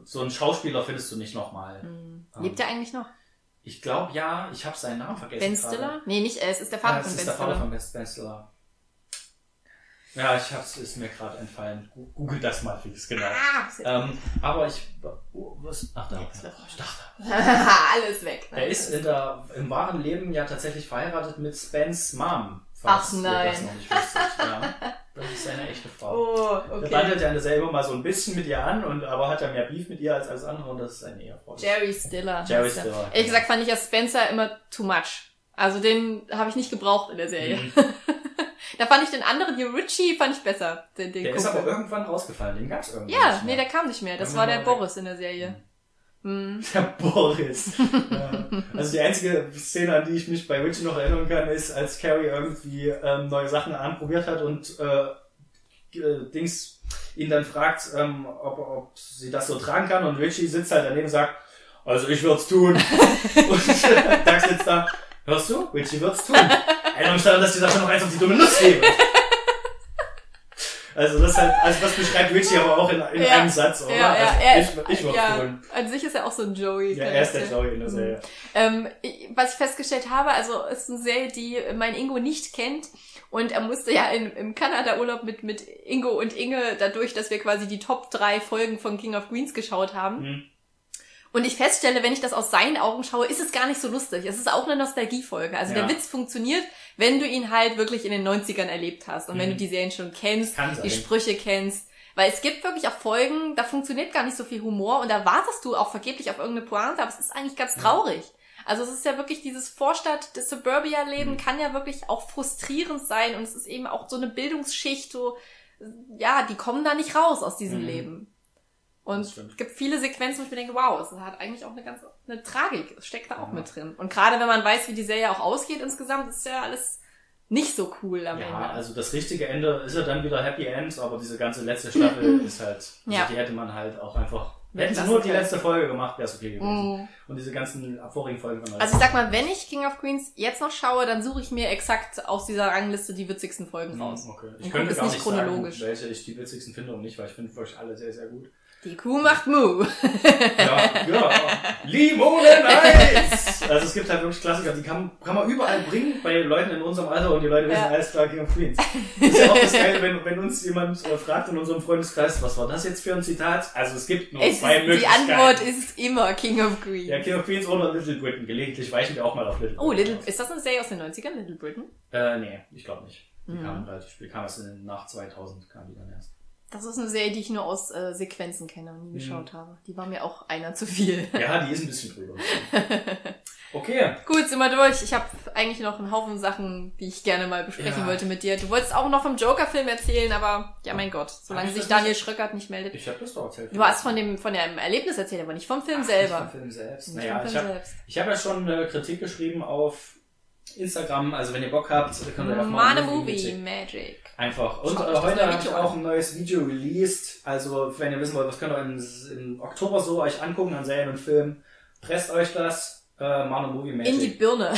so einen Schauspieler findest du nicht nochmal. Hm. Ähm, Lebt er eigentlich noch? Ich glaube ja, ich habe seinen Namen vergessen. Ben gerade. Stiller? Nee, nicht, äh, es ist der Ja, Vater es von ist Ben der Vater Stiller. von Ben Stiller. Ja, ich hab's, ist mir gerade entfallen. Google das mal, fix, genau. Ah, ist Ähm, aber ich, oh, was, ach da, ich dachte. Alles weg. Er ist in der, im wahren Leben ja tatsächlich verheiratet mit Spens Mom. Ach, nein. Das noch nicht. Ja, das ist seine echte Frau. Oh, Der okay. bandelt ja selber mal so ein bisschen mit ihr an, und aber hat ja mehr Beef mit ihr als alles andere und das ist seine Ehefrau. Jerry Stiller. Jerry er. Stiller, Ehrlich genau. gesagt fand ich ja Spencer immer too much. Also den habe ich nicht gebraucht in der Serie. Mhm. da fand ich den anderen, die Richie, fand ich besser. Den, den Der ist Kumpel. aber irgendwann rausgefallen, den gab's irgendwann Ja, nee, der kam nicht mehr. Das Irgendwann war der er. Boris in der Serie. Hm. Der Boris. ja. Also die einzige Szene, an die ich mich bei Richie noch erinnern kann, ist, als Carrie irgendwie ähm, neue Sachen anprobiert hat und äh, äh, Dings ihn dann fragt, ähm, ob, ob sie das so tragen kann und Richie sitzt halt daneben und sagt, also ich würd's tun. und Doug sitzt da, hörst du? Richie würd's tun. Erinnere mich daran, dass die Sache noch eins auf die dumme Nuss gebe. Also das halt, also das beschreibt Richie aber auch in, in Ja. einem Satz, oder? Ja, ja, also ich, ich ja, tun. an sich ist er auch so ein Joey. Ja, er ist der Joey in der Serie. Ähm, ich- was ich festgestellt habe, also es ist eine Serie, die mein Ingo nicht kennt. Und er musste ja in, im Kanada-Urlaub mit, mit Ingo und Inge, dadurch, dass wir quasi die Top drei Folgen von King of Queens geschaut haben. Hm. Und ich feststelle, wenn ich das aus seinen Augen schaue, ist es gar nicht so lustig. Es ist auch eine Nostalgiefolge. Also Ja. der Witz funktioniert, wenn du ihn halt wirklich in den 90ern erlebt hast. Und wenn du die Serien schon kennst, Mhm. Kann die sein. Sprüche kennst. Weil es gibt wirklich auch Folgen, da funktioniert gar nicht so viel Humor und da wartest du auch vergeblich auf irgendeine Pointe, aber es ist eigentlich ganz traurig. Also es ist ja wirklich dieses Vorstadt, das Suburbia-Leben Mhm. kann ja wirklich auch frustrierend sein und es ist eben auch so eine Bildungsschicht, so, ja, die kommen da nicht raus aus diesem Mhm. Leben. Und es gibt viele Sequenzen, wo ich mir denke, wow, es hat eigentlich auch eine ganz, eine Tragik, es steckt da auch Ja. mit drin. Und gerade wenn man weiß, wie die Serie auch ausgeht insgesamt, ist ja alles nicht so cool am Ja, Ende. also das richtige Ende ist ja dann wieder Happy End, aber diese ganze letzte Staffel ist halt, also Ja. die hätte man halt auch einfach, hätten sie nur die können. letzte Folge gemacht, wäre es okay gewesen. Mhm. Und diese ganzen vorigen Folgen waren halt Also ich sag mal, wenn ich King of Queens jetzt noch schaue, dann suche ich mir exakt aus dieser Rangliste die witzigsten Folgen raus. Mhm, Okay. Und Ich guck könnte gar nicht nicht chronologisch. sagen, welche ich die witzigsten finde und nicht, weil ich finde wirklich alle sehr, sehr gut. Die Kuh macht Mu. Ja, ja. Limoneneis! Also es gibt halt wirklich Klassiker, die kann, kann man überall bringen bei Leuten in unserem Alter und die Leute wissen Ja. alles klar King of Queens. Das ist ja auch das Geile, wenn, wenn uns jemand äh, fragt in unserem Freundeskreis, was war das jetzt für ein Zitat? Also es gibt nur Es zwei ist, die Möglichkeiten. Antwort ist immer King of Queens. Ja, King of Queens oder Little Britain. Gelegentlich weichen wir auch mal auf Little oh, Britain Little, aus. ist das eine Serie aus den 90ern, Little Britain? Äh, nee, ich glaube nicht. Die Mhm. kam relativ spät. Kam erst nach 2000, kam die dann erst. Das ist eine Serie, die ich nur aus äh, Sequenzen kenne und nie Mhm. geschaut habe. Die war mir auch einer zu viel. Ja, die ist ein bisschen drüber. Okay. Gut, sind wir durch. Ich habe eigentlich noch einen Haufen Sachen, die ich gerne mal besprechen Ja. wollte mit dir. Du wolltest auch noch vom Joker-Film erzählen, aber ja, mein Gott, solange sich Daniel Schröckert nicht meldet. Ich habe das doch erzählt. Du hast von dem von dem Erlebnis erzählt, aber nicht vom Film Ach, selber. Nicht vom Film selbst. Nicht Naja, vom ich Film habe hab ja schon eine Kritik geschrieben auf Instagram, also wenn ihr Bock habt, könnt ihr auf Mana Movie Magic. Einfach. Und äh, heute habe ich auch ein neues Video released. Also wenn ihr wissen wollt, was könnt ihr im, im Oktober so euch angucken an Serien und Filmen, presst euch das. Äh, Mana Movie Magic. In die Birne.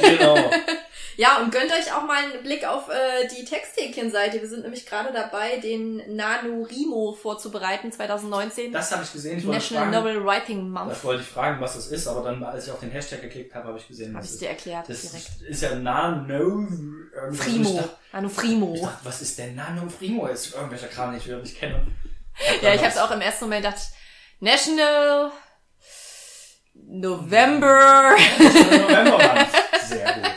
Genau. Ja, und gönnt euch auch mal einen Blick auf äh, die Texthäkchen-Seite. Wir sind nämlich gerade dabei, den NaNoWriMo vorzubereiten, 2019. Das habe ich gesehen. Ich National fragen, Novel Writing Month. Das wollte ich fragen, was das ist, aber dann, als ich auf den Hashtag geklickt habe, habe ich gesehen, Habe was ich es dir erklärt Das direkt. ist, ist ja Nano... Ich Frimo. NaNoFrimo. ich was ist denn Nano Frimo? Ist irgendwelcher Kram, den ich wieder nicht kenne. Ja, ich habe es auch im ersten Moment gedacht, National November, November Sehr gut.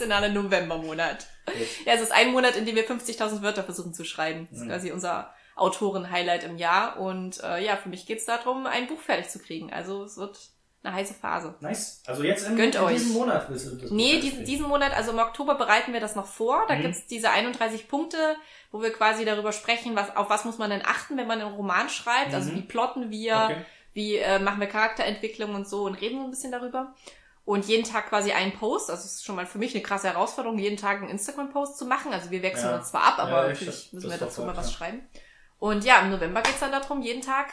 Der nationale Novembermonat. Ja, es ist ein Monat, in dem wir 50.000 Wörter versuchen zu schreiben. Das ist Mhm. quasi unser Autoren-Highlight im Jahr. Und äh, ja, für mich geht's darum, ein Buch fertig zu kriegen. Also es wird eine heiße Phase. Nice. Also jetzt in, Gönnt in euch. diesem Monat willst du das Nee, diesen, diesen Monat, also im Oktober bereiten wir das noch vor. Da Mhm. gibt's diese 31 Punkte, wo wir quasi darüber sprechen, was, auf was muss man denn achten, wenn man einen Roman schreibt. Also Mhm. wie plotten wir, Okay. wie äh, machen wir Charakterentwicklung und so und reden so ein bisschen darüber. Und jeden Tag quasi einen Post. Also es ist schon mal für mich eine krasse Herausforderung, jeden Tag einen Instagram-Post zu machen. Also wir wechseln Ja. uns zwar ab, aber Ja, ich natürlich müssen wir dazu mal was ja. schreiben. Und ja, im November geht's dann darum, jeden Tag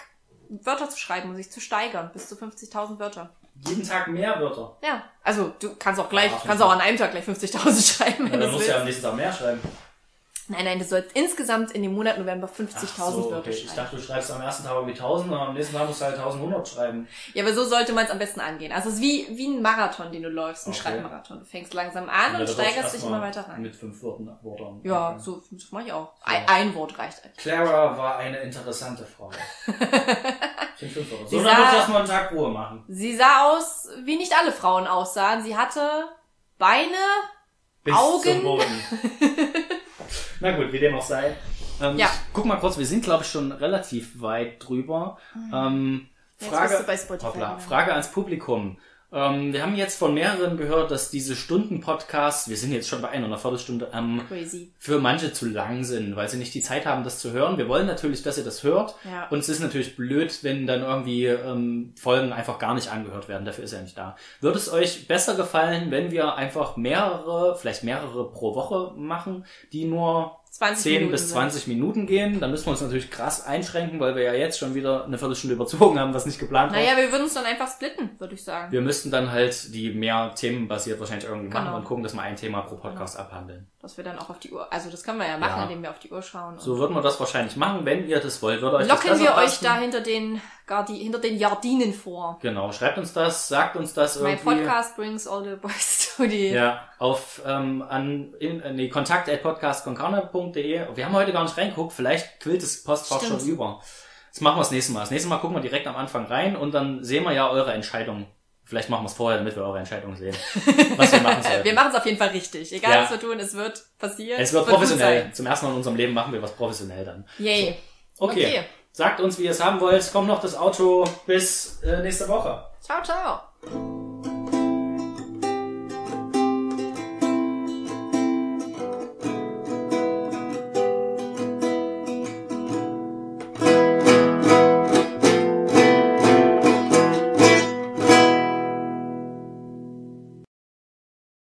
Wörter zu schreiben und sich zu steigern, bis zu 50.000 Wörter. Jeden Tag mehr Wörter. Ja, also du kannst auch gleich, Ah, kannst auch an einem Tag gleich 50.000 schreiben, Ja, wenn du dann musst du willst. ja am nächsten Tag mehr schreiben. Nein, nein, du sollst insgesamt in dem Monat November 50.000 Ach so, Wörter okay. Ich schreiben. dachte, du schreibst am ersten Tag irgendwie 1000 und am nächsten Tag musst du halt 1100 schreiben. Ja, aber so sollte man es am besten angehen. Also es ist wie, wie ein Marathon, den du läufst, ein Okay. Schreibmarathon. Du fängst langsam an und da steigerst dich immer weiter rein. Mit fünf Worten, Wörtern. Ja, anfangen. so das mache ich auch. Ein, ein Wort reicht. halt. Clara war eine interessante Frau. Sind fünf Wörter. So, Sie dann sah- du erstmal einen Tag Ruhe machen. Sie sah aus, wie nicht alle Frauen aussahen. Sie hatte Beine, Bis Augen. zum Boden. Na gut, wie dem auch sei. Ähm, Ja. ich Guck mal kurz, wir sind glaube ich schon relativ weit drüber. Ähm, Jetzt Frage, Hoppla, gelandet. Frage ans Publikum. Ähm, wir haben jetzt von mehreren gehört, dass diese Stunden-Podcasts, wir sind jetzt schon bei einer, einer Viertelstunde, ähm, crazy. für manche zu lang sind, weil sie nicht die Zeit haben, das zu hören. Wir wollen natürlich, dass ihr das hört. Ja. Und es ist natürlich blöd, wenn dann irgendwie ähm, Folgen einfach gar nicht angehört werden. Dafür ist er nicht da. Würde es euch besser gefallen, wenn wir einfach mehrere, vielleicht mehrere pro Woche machen, die nur 20 10 Minuten bis sind. 20 Minuten gehen? Dann müssen wir uns natürlich krass einschränken, weil wir ja jetzt schon wieder eine Viertelstunde überzogen haben, was nicht geplant war. Naja, wir würden uns dann einfach splitten, würde ich sagen. Wir müssten dann halt die mehr themenbasiert wahrscheinlich irgendwie machen Genau. und gucken, dass wir ein Thema pro Podcast abhandeln. Dass wir dann auch auf die Uhr, also das können wir ja machen, Ja. indem wir auf die Uhr schauen. So würden wir das wahrscheinlich machen, wenn ihr das wollt. Würde euch das Locken besser wir euch da hinter den, Gardi hinter den Jardinen vor. Genau, schreibt uns das, sagt uns das My irgendwie. podcast brings all the boys to the... Ja, auf ähm, an in, äh, nee, kontakt at podcastconcarne.de. Wir haben heute gar nicht reingeguckt, vielleicht quillt das Postfach Stimmt. schon über. Das machen wir das nächste Mal. Das nächste Mal gucken wir direkt am Anfang rein und dann sehen wir ja eure Entscheidung. Vielleicht machen wir es vorher, damit wir eure Entscheidung sehen. Was wir machen sollten. Wir machen es auf jeden Fall richtig. Egal, Ja. was wir tun, es wird passieren. es wird gut professionell. Zum ersten Mal in unserem Leben machen wir was professionell dann. Yay. Okay. Okay. Sagt uns, wie ihr es haben wollt. Kommt noch das Auto. Bis äh, nächste Woche. Ciao, ciao.